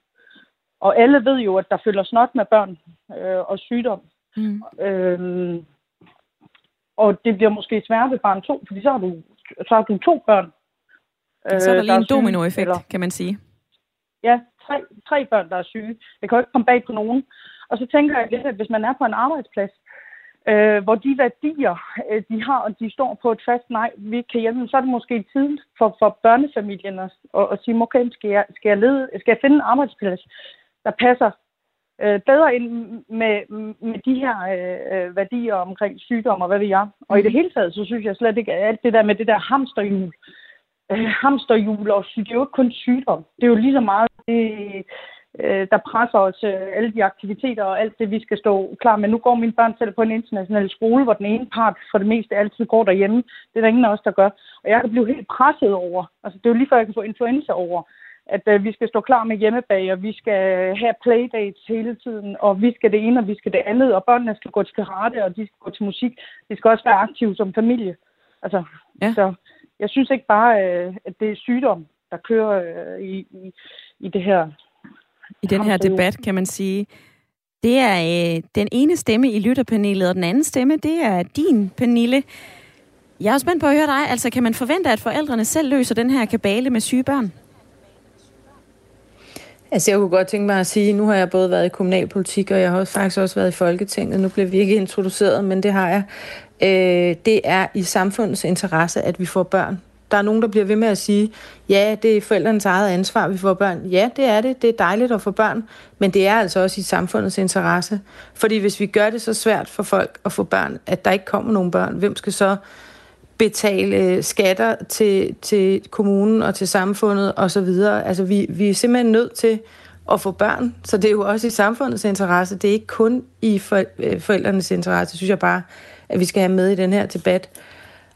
Og alle ved jo, at der følger snot med børn øh, og sygdom. Mm. Øh, og det bliver måske sværere ved barn to, fordi så har du, så har du to børn. Så er der lige en dominoeffekt, eller, kan man sige. Ja, tre, tre børn, der er syge. Det kan jo ikke komme bag på nogen. Og så tænker jeg lidt, at hvis man er på en arbejdsplads, øh, hvor de værdier, øh, de har, og de står på et fast nej, vi kan hjælpe så er det måske tid for, for børnefamilien at, at, at sige, okay, skal jeg, skal, jeg lede, skal jeg finde en arbejdsplads, der passer øh, bedre ind med, med de her øh, værdier omkring sygdom og hvad ved jeg. Og i det hele taget, så synes jeg slet ikke, at alt det der med det der hamsterhjul, øh, hamsterhjul og det er jo ikke kun sygdom. Det er jo lige så meget det, øh, der presser os øh, alle de aktiviteter og alt det, vi skal stå klar med. Nu går mine børn selv på en international skole, hvor den ene part for det meste altid går derhjemme. Det er der ingen af os, der gør. Og jeg kan blive helt presset over. Altså, det er jo lige før, jeg kan få influenza over at øh, vi skal stå klar med hjemmebag, og vi skal have playdates hele tiden, og vi skal det ene, og vi skal det andet, og børnene skal gå til karate, og de skal gå til musik. De skal også være aktive som familie. Altså, ja. så jeg synes ikke bare, øh, at det er sygdom, der kører øh, i, i, i det her. I den her debat, kan man sige. Det er øh, den ene stemme i lytterpanelet, og den anden stemme, det er din, Pernille. Jeg er spændt på at høre dig. Altså, kan man forvente, at forældrene selv løser den her kabale med syge børn? Altså jeg kunne godt tænke mig at sige, nu har jeg både været i kommunalpolitik, og jeg har faktisk også været i Folketinget. Nu bliver vi ikke introduceret, men det har jeg. Øh, det er i samfundets interesse, at vi får børn. Der er nogen, der bliver ved med at sige, ja, det er forældrenes eget ansvar, at vi får børn. Ja, det er det. Det er dejligt at få børn, men det er altså også i samfundets interesse. Fordi hvis vi gør det så svært for folk at få børn, at der ikke kommer nogen børn, hvem skal så betale øh, skatter til, til kommunen og til samfundet osv. Altså, vi, vi er simpelthen nødt til at få børn, så det er jo også i samfundets interesse. Det er ikke kun i for, øh, forældrenes interesse, synes jeg bare, at vi skal have med i den her debat.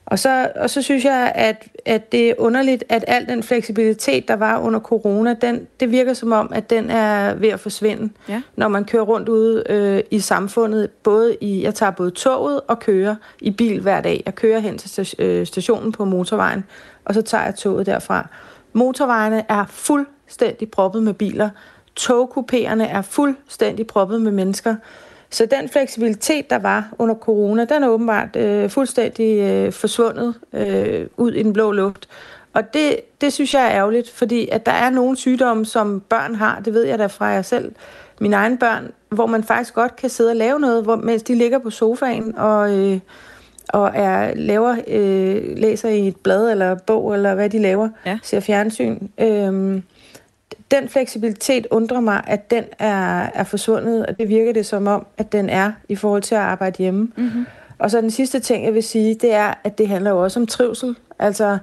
Og så, og så synes jeg, at, at det er underligt, at al den fleksibilitet, der var under corona, den, det virker som om, at den er ved at forsvinde, ja. når man kører rundt ude øh, i samfundet. Både i, jeg tager både toget og kører i bil hver dag. Jeg kører hen til øh, stationen på motorvejen, og så tager jeg toget derfra. Motorvejene er fuldstændig proppet med biler. Togkupéerne er fuldstændig proppet med mennesker. Så den fleksibilitet, der var under corona, den er åbenbart øh, fuldstændig øh, forsvundet øh, ud i den blå luft. Og det, det synes jeg er ærgerligt, fordi at der er nogle sygdomme, som børn har, det ved jeg da fra jer selv, mine egne børn, hvor man faktisk godt kan sidde og lave noget, hvor, mens de ligger på sofaen og, øh, og er, laver, øh, læser i et blad eller bog, eller hvad de laver, ja. ser fjernsyn. Øh, den fleksibilitet undrer mig, at den er, er forsvundet, og det virker det som om, at den er i forhold til at arbejde hjemme. Mm-hmm. Og så den sidste ting, jeg vil sige, det er, at det handler jo også om trivsel. Altså,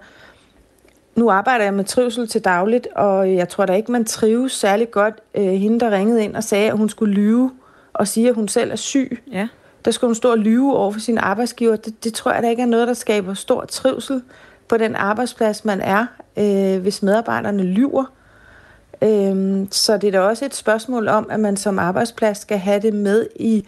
nu arbejder jeg med trivsel til dagligt, og jeg tror da ikke, man trives særlig godt. Øh, hende, der ringede ind og sagde, at hun skulle lyve og sige, at hun selv er syg. Ja. Der skulle hun stå og lyve over for sin arbejdsgiver. Det, det tror jeg da ikke er noget, der skaber stor trivsel på den arbejdsplads, man er, øh, hvis medarbejderne lyver. Øhm, så det er da også et spørgsmål om, at man som arbejdsplads skal have det med i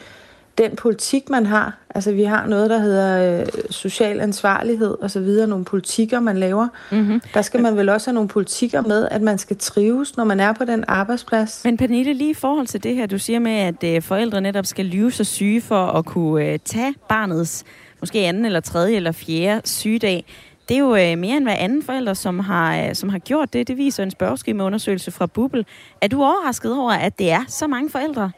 den politik, man har. Altså, vi har noget, der hedder øh, social ansvarlighed og så videre, nogle politikker, man laver. Mm-hmm. Der skal man vel også have nogle politikker med, at man skal trives, når man er på den arbejdsplads. Men Pernille, lige i forhold til det her, du siger med, at øh, forældre netop skal lyve sig syge for at kunne øh, tage barnets måske anden eller tredje eller fjerde sygedag. Det er jo øh, mere end hver anden forælder, som har, øh, som har gjort det. Det viser en spørgeskemaundersøgelse fra Bubble. Er du overrasket over, at det er så mange forældre?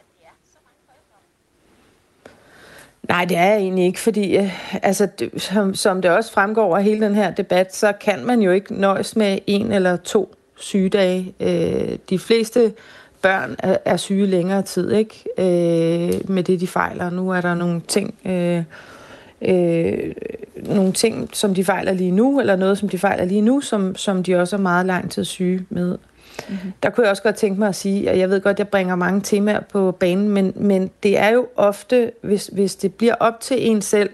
Nej, det er jeg egentlig ikke, fordi øh, altså, det, som, som det også fremgår af hele den her debat, så kan man jo ikke nøjes med en eller to sygedage. Øh, de fleste børn er, er syge længere tid, ikke? Øh, med det, de fejler. Nu er der nogle ting... Øh, øh, nogle ting, som de fejler lige nu, eller noget, som de fejler lige nu, som, som de også er meget lang tid syge med. Mm-hmm. Der kunne jeg også godt tænke mig at sige, at jeg ved godt, at jeg bringer mange temaer på banen, men, men det er jo ofte, hvis, hvis det bliver op til en selv,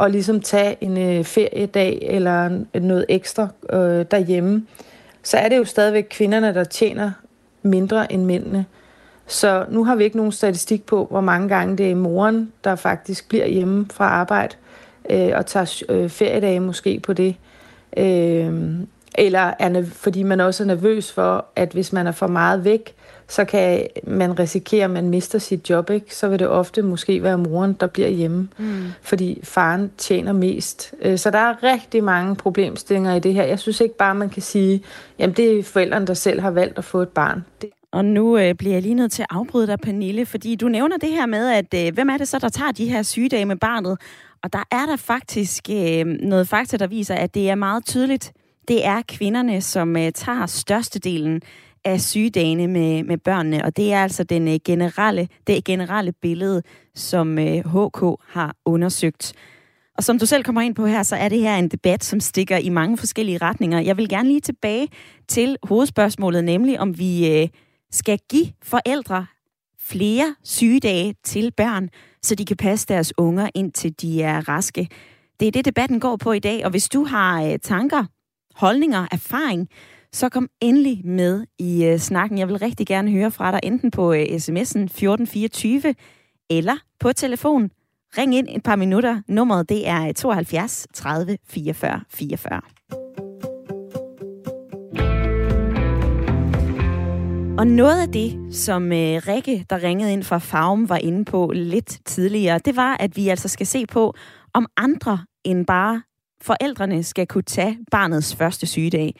at ligesom tage en øh, feriedag eller noget ekstra øh, derhjemme, så er det jo stadigvæk kvinderne, der tjener mindre end mændene. Så nu har vi ikke nogen statistik på, hvor mange gange det er moren, der faktisk bliver hjemme fra arbejde øh, og tager øh, feriedage måske på det. Øh, eller er, fordi man også er nervøs for, at hvis man er for meget væk, så kan man risikere, at man mister sit job, ikke? så vil det ofte måske være moren, der bliver hjemme, mm. fordi faren tjener mest. Øh, så der er rigtig mange problemstillinger i det her. Jeg synes ikke bare, man kan sige, at det er forældrene, der selv har valgt at få et barn. Det og nu øh, bliver jeg lige nødt til at afbryde dig, Pernille, fordi du nævner det her med, at øh, hvem er det så, der tager de her sygedage med barnet? Og der er der faktisk øh, noget fakta, der viser, at det er meget tydeligt. Det er kvinderne, som øh, tager størstedelen af sygedagene med, med børnene, og det er altså den øh, generelle, det generelle billede, som øh, HK har undersøgt. Og som du selv kommer ind på her, så er det her en debat, som stikker i mange forskellige retninger. Jeg vil gerne lige tilbage til hovedspørgsmålet, nemlig om vi øh, skal give forældre flere sygedage til børn, så de kan passe deres unger indtil de er raske. Det er det, debatten går på i dag, og hvis du har øh, tanker, holdninger, erfaring, så kom endelig med i øh, snakken. Jeg vil rigtig gerne høre fra dig, enten på øh, sms'en 1424 eller på telefon. Ring ind et par minutter. Nummeret det er 72 30 44 44. Og noget af det, som øh, Rikke, der ringede ind fra Farm, var inde på lidt tidligere, det var, at vi altså skal se på, om andre end bare forældrene skal kunne tage barnets første sygedag.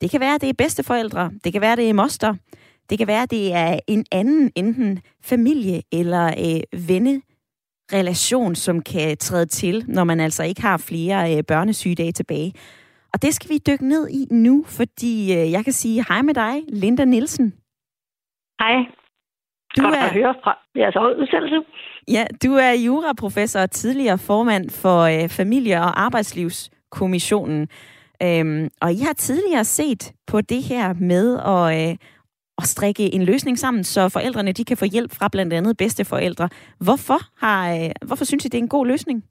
Det kan være, at det er bedsteforældre. Det kan være, at det er moster. Det kan være, at det er en anden, enten familie eller øh, venne relation, som kan træde til, når man altså ikke har flere øh, børnesygedage tilbage. Og det skal vi dykke ned i nu, fordi øh, jeg kan sige hej med dig, Linda Nielsen. Hej. Du Godt er... at høre fra jeres udsendelse. Ja, du er juraprofessor og tidligere formand for øh, Familie- og Arbejdslivskommissionen. Øhm, og I har tidligere set på det her med at, øh, at strikke en løsning sammen, så forældrene de kan få hjælp fra blandt andet bedsteforældre. Hvorfor, har, øh, hvorfor synes I, det er en god løsning?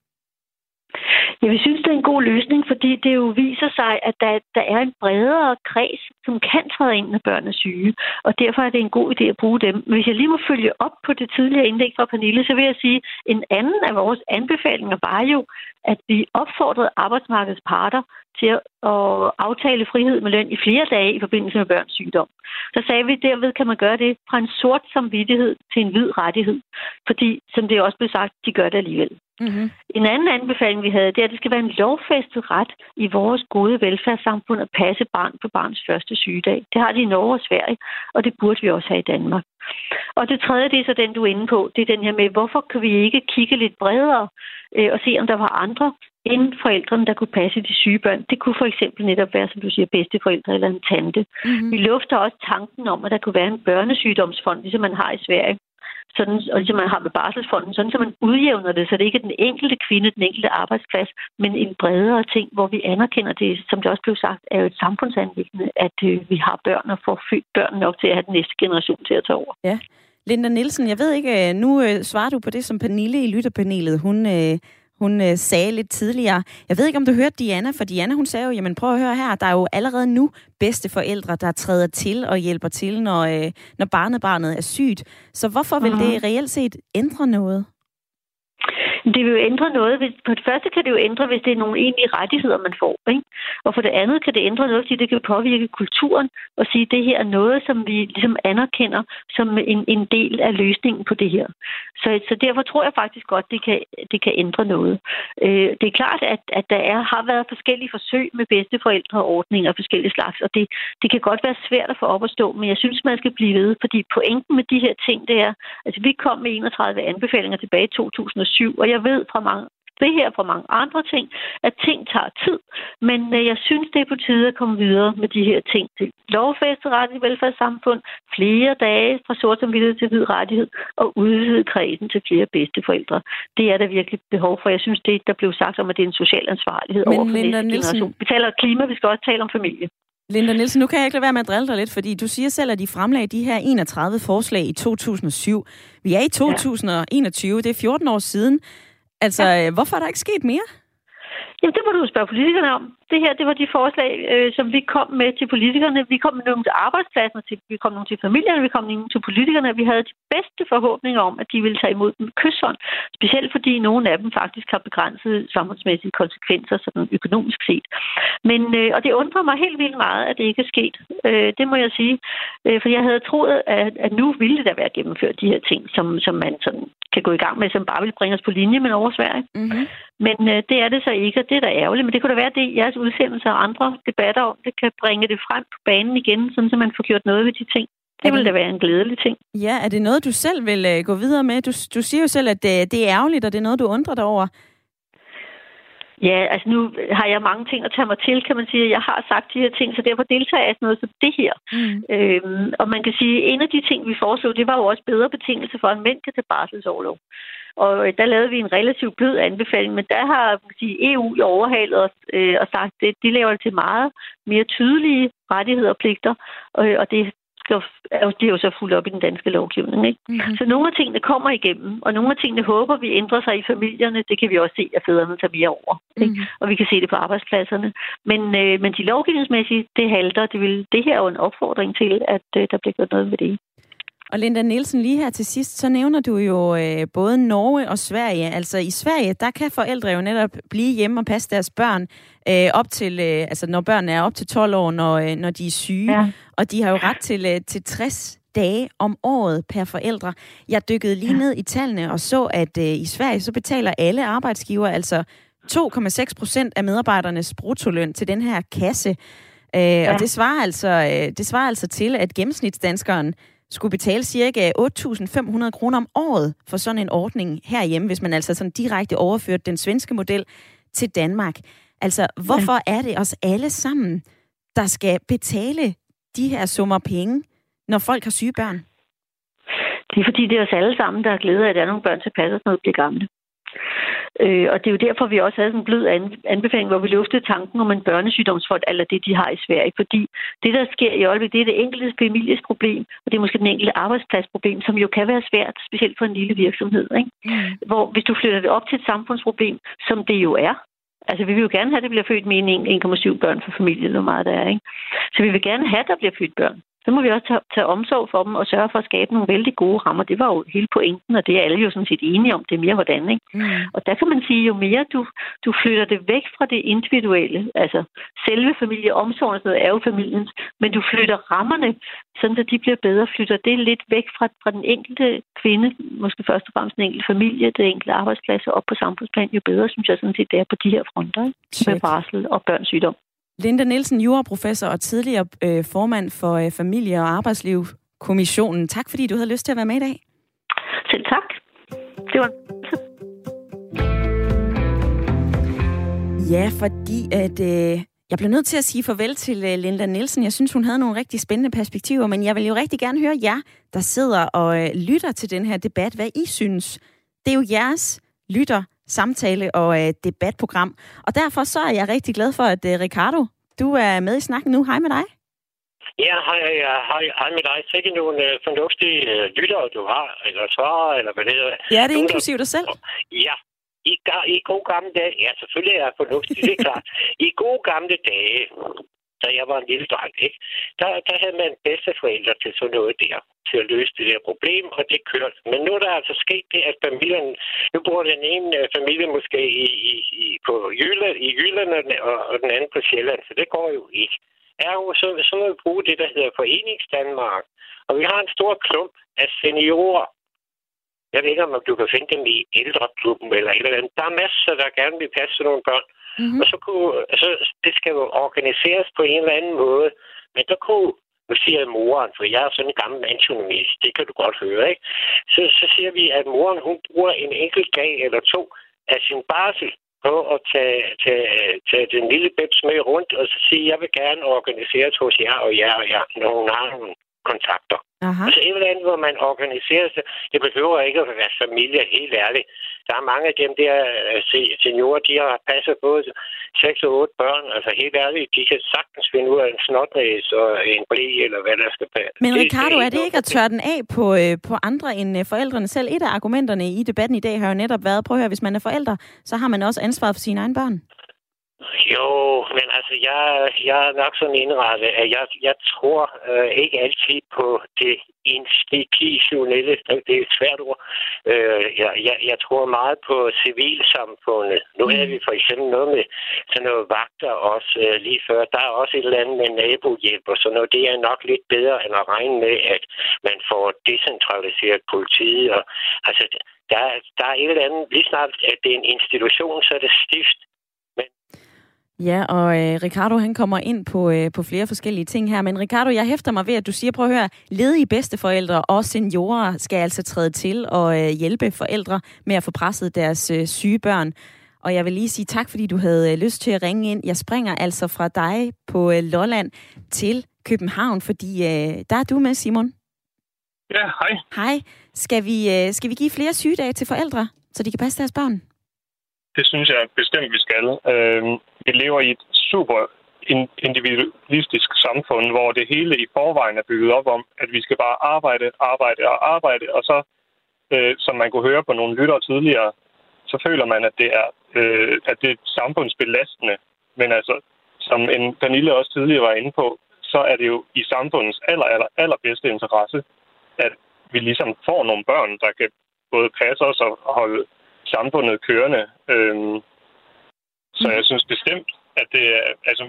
Jeg vil synes, det er en god løsning, fordi det jo viser sig, at der, der er en bredere kreds, som kan træde ind, når børn er syge. Og derfor er det en god idé at bruge dem. Hvis jeg lige må følge op på det tidligere indlæg fra Pernille, så vil jeg sige, at en anden af vores anbefalinger var jo, at vi opfordrede arbejdsmarkedets parter til at aftale frihed med løn i flere dage i forbindelse med børns sygdom. Så sagde vi, at derved kan man gøre det fra en sort samvittighed til en hvid rettighed. Fordi, som det også blev sagt, de gør det alligevel. Mm-hmm. En anden anbefaling, vi havde, det er, at det skal være en lovfæstet ret i vores gode velfærdssamfund at passe barn på barns første sygedag. Det har de i Norge og Sverige, og det burde vi også have i Danmark. Og det tredje, det er så den, du er inde på. Det er den her med, hvorfor kan vi ikke kigge lidt bredere øh, og se, om der var andre end forældrene, der kunne passe de syge børn. Det kunne for eksempel netop være, som du siger, bedsteforældre eller en tante. Mm-hmm. Vi lufter også tanken om, at der kunne være en børnesygdomsfond, ligesom man har i Sverige sådan, og ligesom man har med barselsfonden, sådan så man udjævner det, så det ikke er den enkelte kvinde, den enkelte arbejdsplads, men en bredere ting, hvor vi anerkender det, som det også blev sagt, er jo et samfundsanlæggende, at øh, vi har børn og får født børn nok til at have den næste generation til at tage over. Ja. Linda Nielsen, jeg ved ikke, øh, nu øh, svarer du på det, som Pernille i lytterpanelet, hun øh, hun øh, sagde lidt tidligere. Jeg ved ikke, om du hørte Diana, for Diana hun sagde jo, jamen prøv at høre her, der er jo allerede nu bedste forældre, der træder til og hjælper til, når, øh, når barnebarnet er sygt. Så hvorfor vil mm-hmm. det reelt set ændre noget? Det vil jo ændre noget. Hvis, på det første kan det jo ændre, hvis det er nogle egentlige rettigheder, man får. Ikke? Og for det andet kan det ændre noget, fordi det kan påvirke kulturen og sige, at det her er noget, som vi ligesom anerkender som en, en del af løsningen på det her. Så, så derfor tror jeg faktisk godt, det kan, det kan ændre noget. Øh, det er klart, at, at der er, har været forskellige forsøg med bedsteforældreordninger og forskellige slags, og det, det kan godt være svært at få op at stå, men jeg synes, man skal blive ved, fordi pointen med de her ting, det er, altså vi kom med 31 anbefalinger tilbage i 2007, og jeg ved fra mange det her fra mange andre ting, at ting tager tid. Men øh, jeg synes, det er på tide at komme videre med de her ting til lovfæstet ret i velfærdssamfund, flere dage fra sort som til hvid rettighed og udvide kredsen til flere bedsteforældre. Det er der virkelig behov for. Jeg synes, det der blev sagt om, at det er en social ansvarlighed Men over for Linda næste Nielsen... generation. Vi taler klima, vi skal også tale om familie. Linda Nielsen, nu kan jeg ikke lade være med at drille dig lidt, fordi du siger selv, at de fremlagde de her 31 forslag i 2007. Vi er i 2021, det er 14 år siden. Altså, ja. hvorfor er der ikke sket mere? Jamen, det må du spørge politikerne om. Det her, det var de forslag, øh, som vi kom med til politikerne. Vi kom med nogle til arbejdspladsen, til, vi kom nogle til familierne, vi kom nogle til politikerne. Vi havde de bedste forhåbninger om, at de ville tage imod den kysshånd. Specielt fordi nogle af dem faktisk har begrænset samfundsmæssige konsekvenser, sådan økonomisk set. Men, øh, og det undrer mig helt vildt meget, at det ikke er sket. Øh, det må jeg sige. Øh, for jeg havde troet, at, at nu ville det da være gennemført, de her ting, som, som man sådan kan gå i gang med, som bare vil bringe os på linje med over Sverige. Mm-hmm. Men øh, det er det så ikke, og det er da ærgerligt. Men det kunne da være, at det jeres udsendelser og andre debatter om det kan bringe det frem på banen igen, sådan så man får gjort noget ved de ting. Det ville da være en glædelig ting. Ja, er det noget, du selv vil uh, gå videre med? Du, du siger jo selv, at det, det er ærgerligt, og det er noget, du undrer dig over. Ja, altså nu har jeg mange ting at tage mig til, kan man sige. Jeg har sagt de her ting, så derfor deltager jeg i noget som det her. Mm. Øhm, og man kan sige, at en af de ting, vi foreslog, det var jo også bedre betingelser for, at mænd kan tage barselsoverlov. Og øh, der lavede vi en relativt blød anbefaling, men der har man kan sige, EU jo overhalet os øh, og sagt, at de laver det til meget mere tydelige rettigheder og pligter, og, og det skal, det er jo så fuldt op i den danske lovgivning. Ikke? Mm-hmm. Så nogle af tingene kommer igennem, og nogle af tingene håber vi ændrer sig i familierne. Det kan vi også se, at fædrene tager mere over. Mm-hmm. Ikke? Og vi kan se det på arbejdspladserne. Men, øh, men de lovgivningsmæssige, det halter. Det, vil, det her er jo en opfordring til, at øh, der bliver gjort noget ved det. Og Linda Nielsen, lige her til sidst, så nævner du jo øh, både Norge og Sverige. Altså i Sverige, der kan forældre jo netop blive hjemme og passe deres børn, øh, op til, øh, altså når børnene er op til 12 år, når, øh, når de er syge. Ja. Og de har jo ret til, øh, til 60 dage om året per forældre. Jeg dykkede lige ned i tallene og så, at øh, i Sverige, så betaler alle arbejdsgiver altså 2,6 procent af medarbejdernes bruttoløn til den her kasse. Øh, ja. Og det svarer, altså, øh, det svarer altså til, at gennemsnitsdanskeren skulle betale cirka 8.500 kroner om året for sådan en ordning herhjemme, hvis man altså sådan direkte overførte den svenske model til Danmark. Altså, hvorfor ja. er det os alle sammen, der skal betale de her summer penge, når folk har syge børn? Det er fordi, det er os alle sammen, der har glæde af, at der er nogle børn til passe, når de bliver gamle. Øh, og det er jo derfor, vi også havde sådan en blød anbefaling, hvor vi luftede tanken om en børnesygdomsfond, eller det, de har i Sverige. Fordi det, der sker i øjeblikket, det er det enkelte families problem, og det er måske den enkelte arbejdspladsproblem, som jo kan være svært, specielt for en lille virksomhed. Ikke? Mm. Hvor hvis du flytter det op til et samfundsproblem, som det jo er, Altså, vi vil jo gerne have, at det bliver født med 1,7 børn for familien, hvor meget der er, ikke? Så vi vil gerne have, at der bliver født børn så må vi også tage, tage omsorg for dem og sørge for at skabe nogle vældig gode rammer. Det var jo hele pointen, og det er alle jo sådan set enige om. Det er mere hvordan, ikke? Mm. Og der kan man sige, jo mere du, du flytter det væk fra det individuelle, altså selve familieomsorgen er jo familiens, men du flytter rammerne, sådan at de bliver bedre, flytter det lidt væk fra, fra den enkelte kvinde, måske først og fremmest den enkelte familie, det enkelte arbejdsplads og op på samfundsplan, jo bedre, synes jeg sådan set, det er på de her fronter, ikke? med barsel og børns sygdom. Linda Nielsen, juraprofessor og tidligere øh, formand for øh, Familie- og Arbejdslivskommissionen. Tak fordi du havde lyst til at være med i dag. Selv tak. Det var Ja, fordi at øh, jeg blev nødt til at sige farvel til øh, Linda Nielsen. Jeg synes, hun havde nogle rigtig spændende perspektiver, men jeg vil jo rigtig gerne høre jer, der sidder og øh, lytter til den her debat, hvad I synes. Det er jo jeres lytter, samtale- og øh, debatprogram. Og derfor så er jeg rigtig glad for, at øh, Ricardo, du er med i snakken nu. Hej med dig. Ja, hej, hej, hej med dig. Sikke nogle øh, fornuftige øh, lyttere, du har, eller svarer, eller hvad det hedder. Ja, det er inklusiv dig selv. Ja, i, i gode gamle dage, ja, selvfølgelig er jeg fornuftig, det er klart. I gode gamle dage, da jeg var en lille dreng, ikke? Der, der havde man bedsteforældre til sådan noget der, til at løse det der problem, og det kørte. Men nu er der altså sket det, at familien, nu bor den ene øh, familie måske i, i, i, på Jylland, i Jylland og, den, og, og den anden på Sjælland, så det går jo ikke. Er jo, så, så må vi bruge det, der hedder Foreningsdanmark. Og vi har en stor klump af seniorer, jeg ved ikke, om du kan finde dem i ældreklubben eller et eller andet. Der er masser, der gerne vil passe nogle børn. Mm-hmm. Og så kunne, altså, det skal jo organiseres på en eller anden måde. Men der kunne, nu siger jeg moren, for jeg er sådan en gammel mandsjournalist, det kan du godt høre, ikke? Så, så siger vi, at moren, hun bruger en enkelt dag eller to af sin barsel på at tage, tage, tage den lille bebs med rundt, og så sige, jeg vil gerne organisere hos jer og jer og jer, når hun har nogle kontakter. Aha. Altså et eller andet, hvor man organiserer sig. Det behøver ikke at være familie, helt ærligt. Der er mange af dem der øh, seniorer, de har passet både 6 og 8 børn. Altså helt ærligt, de kan sagtens finde ud af en snotnæs og en blæ, eller hvad der skal passe. Men Ricardo, er det ikke at tørre den af på, øh, på andre end øh, forældrene selv? Et af argumenterne i debatten i dag har jo netop været, prøv at høre, hvis man er forældre, så har man også ansvaret for sine egne børn. Jo, men altså, jeg, jeg er nok sådan indrettet, at jeg, jeg tror øh, ikke altid på det institutionelle, det er et svært ord. Øh, jeg, jeg, jeg tror meget på civilsamfundet. Nu er vi for eksempel noget med sådan noget vagter også øh, lige før. Der er også et eller andet med nabohjælp og sådan noget. Det er nok lidt bedre end at regne med, at man får decentraliseret politiet. Og, altså, der, der er et eller andet, lige snart at det er en institution, så er det stift. Ja, og øh, Ricardo han kommer ind på, øh, på flere forskellige ting her. Men Ricardo, jeg hæfter mig ved, at du siger, prøv at høre, ledige bedsteforældre og seniorer skal altså træde til og øh, hjælpe forældre med at få presset deres øh, syge børn. Og jeg vil lige sige tak, fordi du havde øh, lyst til at ringe ind. Jeg springer altså fra dig på øh, Lolland til København, fordi øh, der er du med, Simon. Ja, hej. Hej. Skal vi, øh, skal vi give flere sygedage til forældre, så de kan passe deres børn? Det synes jeg bestemt, vi skal. Øh, vi lever i et super individualistisk samfund, hvor det hele i forvejen er bygget op om, at vi skal bare arbejde, arbejde og arbejde, og så, øh, som man kunne høre på nogle lyttere tidligere, så føler man, at det er, øh, at det er samfundsbelastende. Men altså, som en Pernille også tidligere var inde på, så er det jo i samfundets aller, aller, allerbedste interesse, at vi ligesom får nogle børn, der kan både passe os og holde samfundet kørende. Øhm, så jeg synes bestemt, at det er... Altså,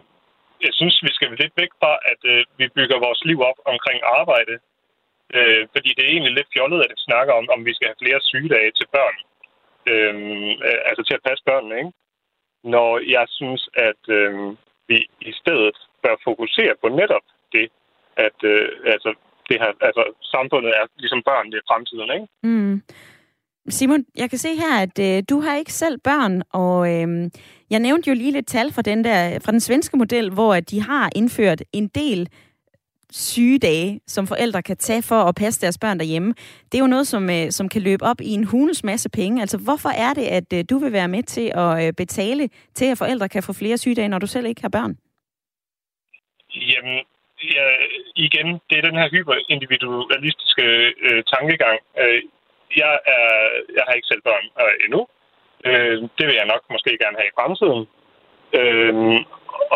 jeg synes, vi skal lidt væk fra, at øh, vi bygger vores liv op omkring arbejde. Øh, fordi det er egentlig lidt fjollet, at det snakker om, om vi skal have flere sygedage til børn. Øh, øh altså til at passe børnene, ikke? Når jeg synes, at øh, vi i stedet bør fokusere på netop det, at øh, altså, det her, altså, samfundet er ligesom børn, det er fremtiden, ikke? Mm. Simon, jeg kan se her, at øh, du har ikke selv børn, og øh, jeg nævnte jo lige lidt tal fra den, der, fra den svenske model, hvor at de har indført en del sygedage, som forældre kan tage for at passe deres børn derhjemme. Det er jo noget, som, øh, som kan løbe op i en hulens masse penge. Altså, hvorfor er det, at øh, du vil være med til at øh, betale til, at forældre kan få flere sygedage, når du selv ikke har børn? Jamen, ja, igen, det er den her hyperindividualistiske øh, tankegang. Øh, jeg, er, jeg har ikke selv børn øh, endnu. Øh, det vil jeg nok måske gerne have i fremtiden. Øh,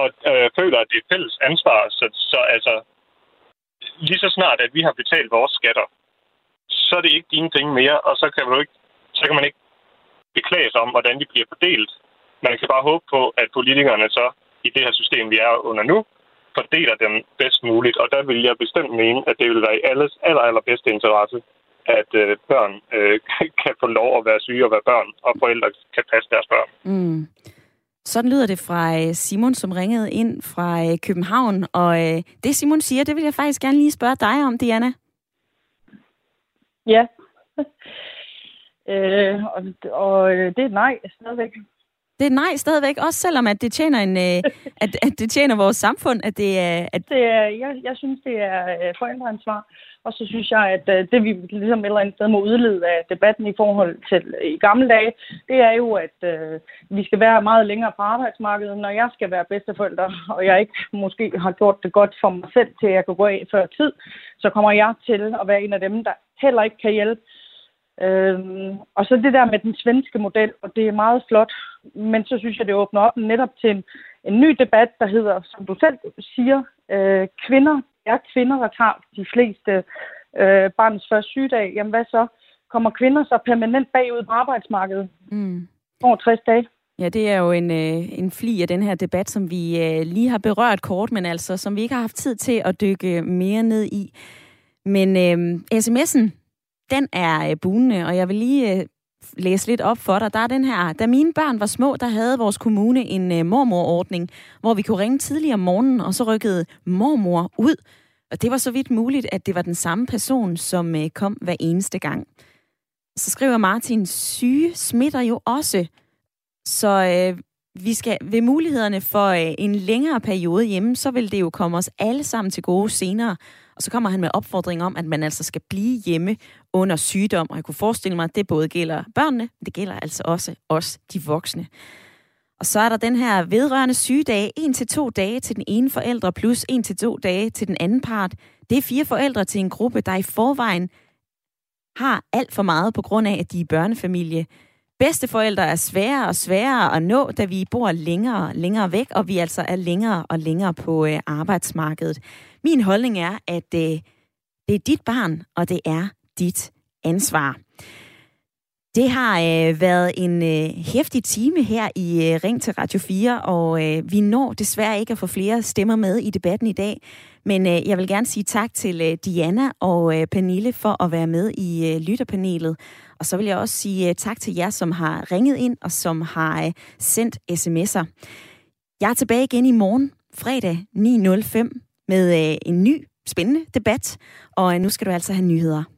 og øh, føler, at det er fælles ansvar. Så, så altså, lige så snart, at vi har betalt vores skatter, så er det ikke dine penge mere, og så kan, du ikke, så kan man ikke beklage sig om, hvordan de bliver fordelt. Man kan bare håbe på, at politikerne så i det her system, vi er under nu, fordeler dem bedst muligt. Og der vil jeg bestemt mene, at det vil være i alles aller, allerbedste interesse, at øh, børn øh, kan få lov at være syge og være børn, og forældre kan passe deres børn. Mm. Sådan lyder det fra øh, Simon, som ringede ind fra øh, København. Og øh, det Simon siger, det vil jeg faktisk gerne lige spørge dig om, Diana. Ja. øh, og, og det er nej stadigvæk. Det er nej stadigvæk, også selvom at det tjener en, at, at det tjener vores samfund, at det er... At... Det er jeg, jeg synes, det er forældreansvar. Og så synes jeg, at øh, det vi ligesom et eller andet sted må udlede af debatten i forhold til øh, i gamle dage, det er jo, at øh, vi skal være meget længere på arbejdsmarkedet, når jeg skal være bedsteforælder, og jeg ikke måske har gjort det godt for mig selv, til at jeg kan gå af før tid, så kommer jeg til at være en af dem, der heller ikke kan hjælpe. Øhm, og så det der med den svenske model, og det er meget flot, men så synes jeg, det åbner op netop til en, en ny debat, der hedder, som du selv siger, øh, kvinder er kvinder, der tager de fleste øh, barnets første sygedag. Jamen hvad så? Kommer kvinder så permanent bagud på arbejdsmarkedet? Mm. Over 60 dage. Ja, det er jo en, øh, en fli af den her debat, som vi øh, lige har berørt kort, men altså som vi ikke har haft tid til at dykke mere ned i. Men øh, sms'en, den er øh, bunende, og jeg vil lige øh, læse lidt op for dig. Der er den her, da mine børn var små, der havde vores kommune en øh, mormorordning, hvor vi kunne ringe tidligere om morgenen, og så rykkede mormor ud. Og det var så vidt muligt, at det var den samme person, som øh, kom hver eneste gang. Så skriver Martin, syge smitter jo også. Så øh, vi skal ved mulighederne for øh, en længere periode hjemme, så vil det jo komme os alle sammen til gode senere. Og så kommer han med opfordring om, at man altså skal blive hjemme under sygdom. Og jeg kunne forestille mig, at det både gælder børnene, men det gælder altså også os, de voksne. Og så er der den her vedrørende sygedag, en til to dage til den ene forældre, plus en til to dage til den anden part. Det er fire forældre til en gruppe, der i forvejen har alt for meget på grund af, at de er børnefamilie. Bedsteforældre er sværere og sværere at nå, da vi bor længere og længere væk, og vi altså er længere og længere på øh, arbejdsmarkedet. Min holdning er, at øh, det er dit barn, og det er dit ansvar. Det har øh, været en øh, hæftig time her i øh, Ring til Radio 4, og øh, vi når desværre ikke at få flere stemmer med i debatten i dag. Men øh, jeg vil gerne sige tak til øh, Diana og øh, Pernille for at være med i øh, lytterpanelet. Og så vil jeg også sige øh, tak til jer, som har ringet ind og som har øh, sendt sms'er. Jeg er tilbage igen i morgen, fredag 9.05, med øh, en ny spændende debat. Og øh, nu skal du altså have nyheder.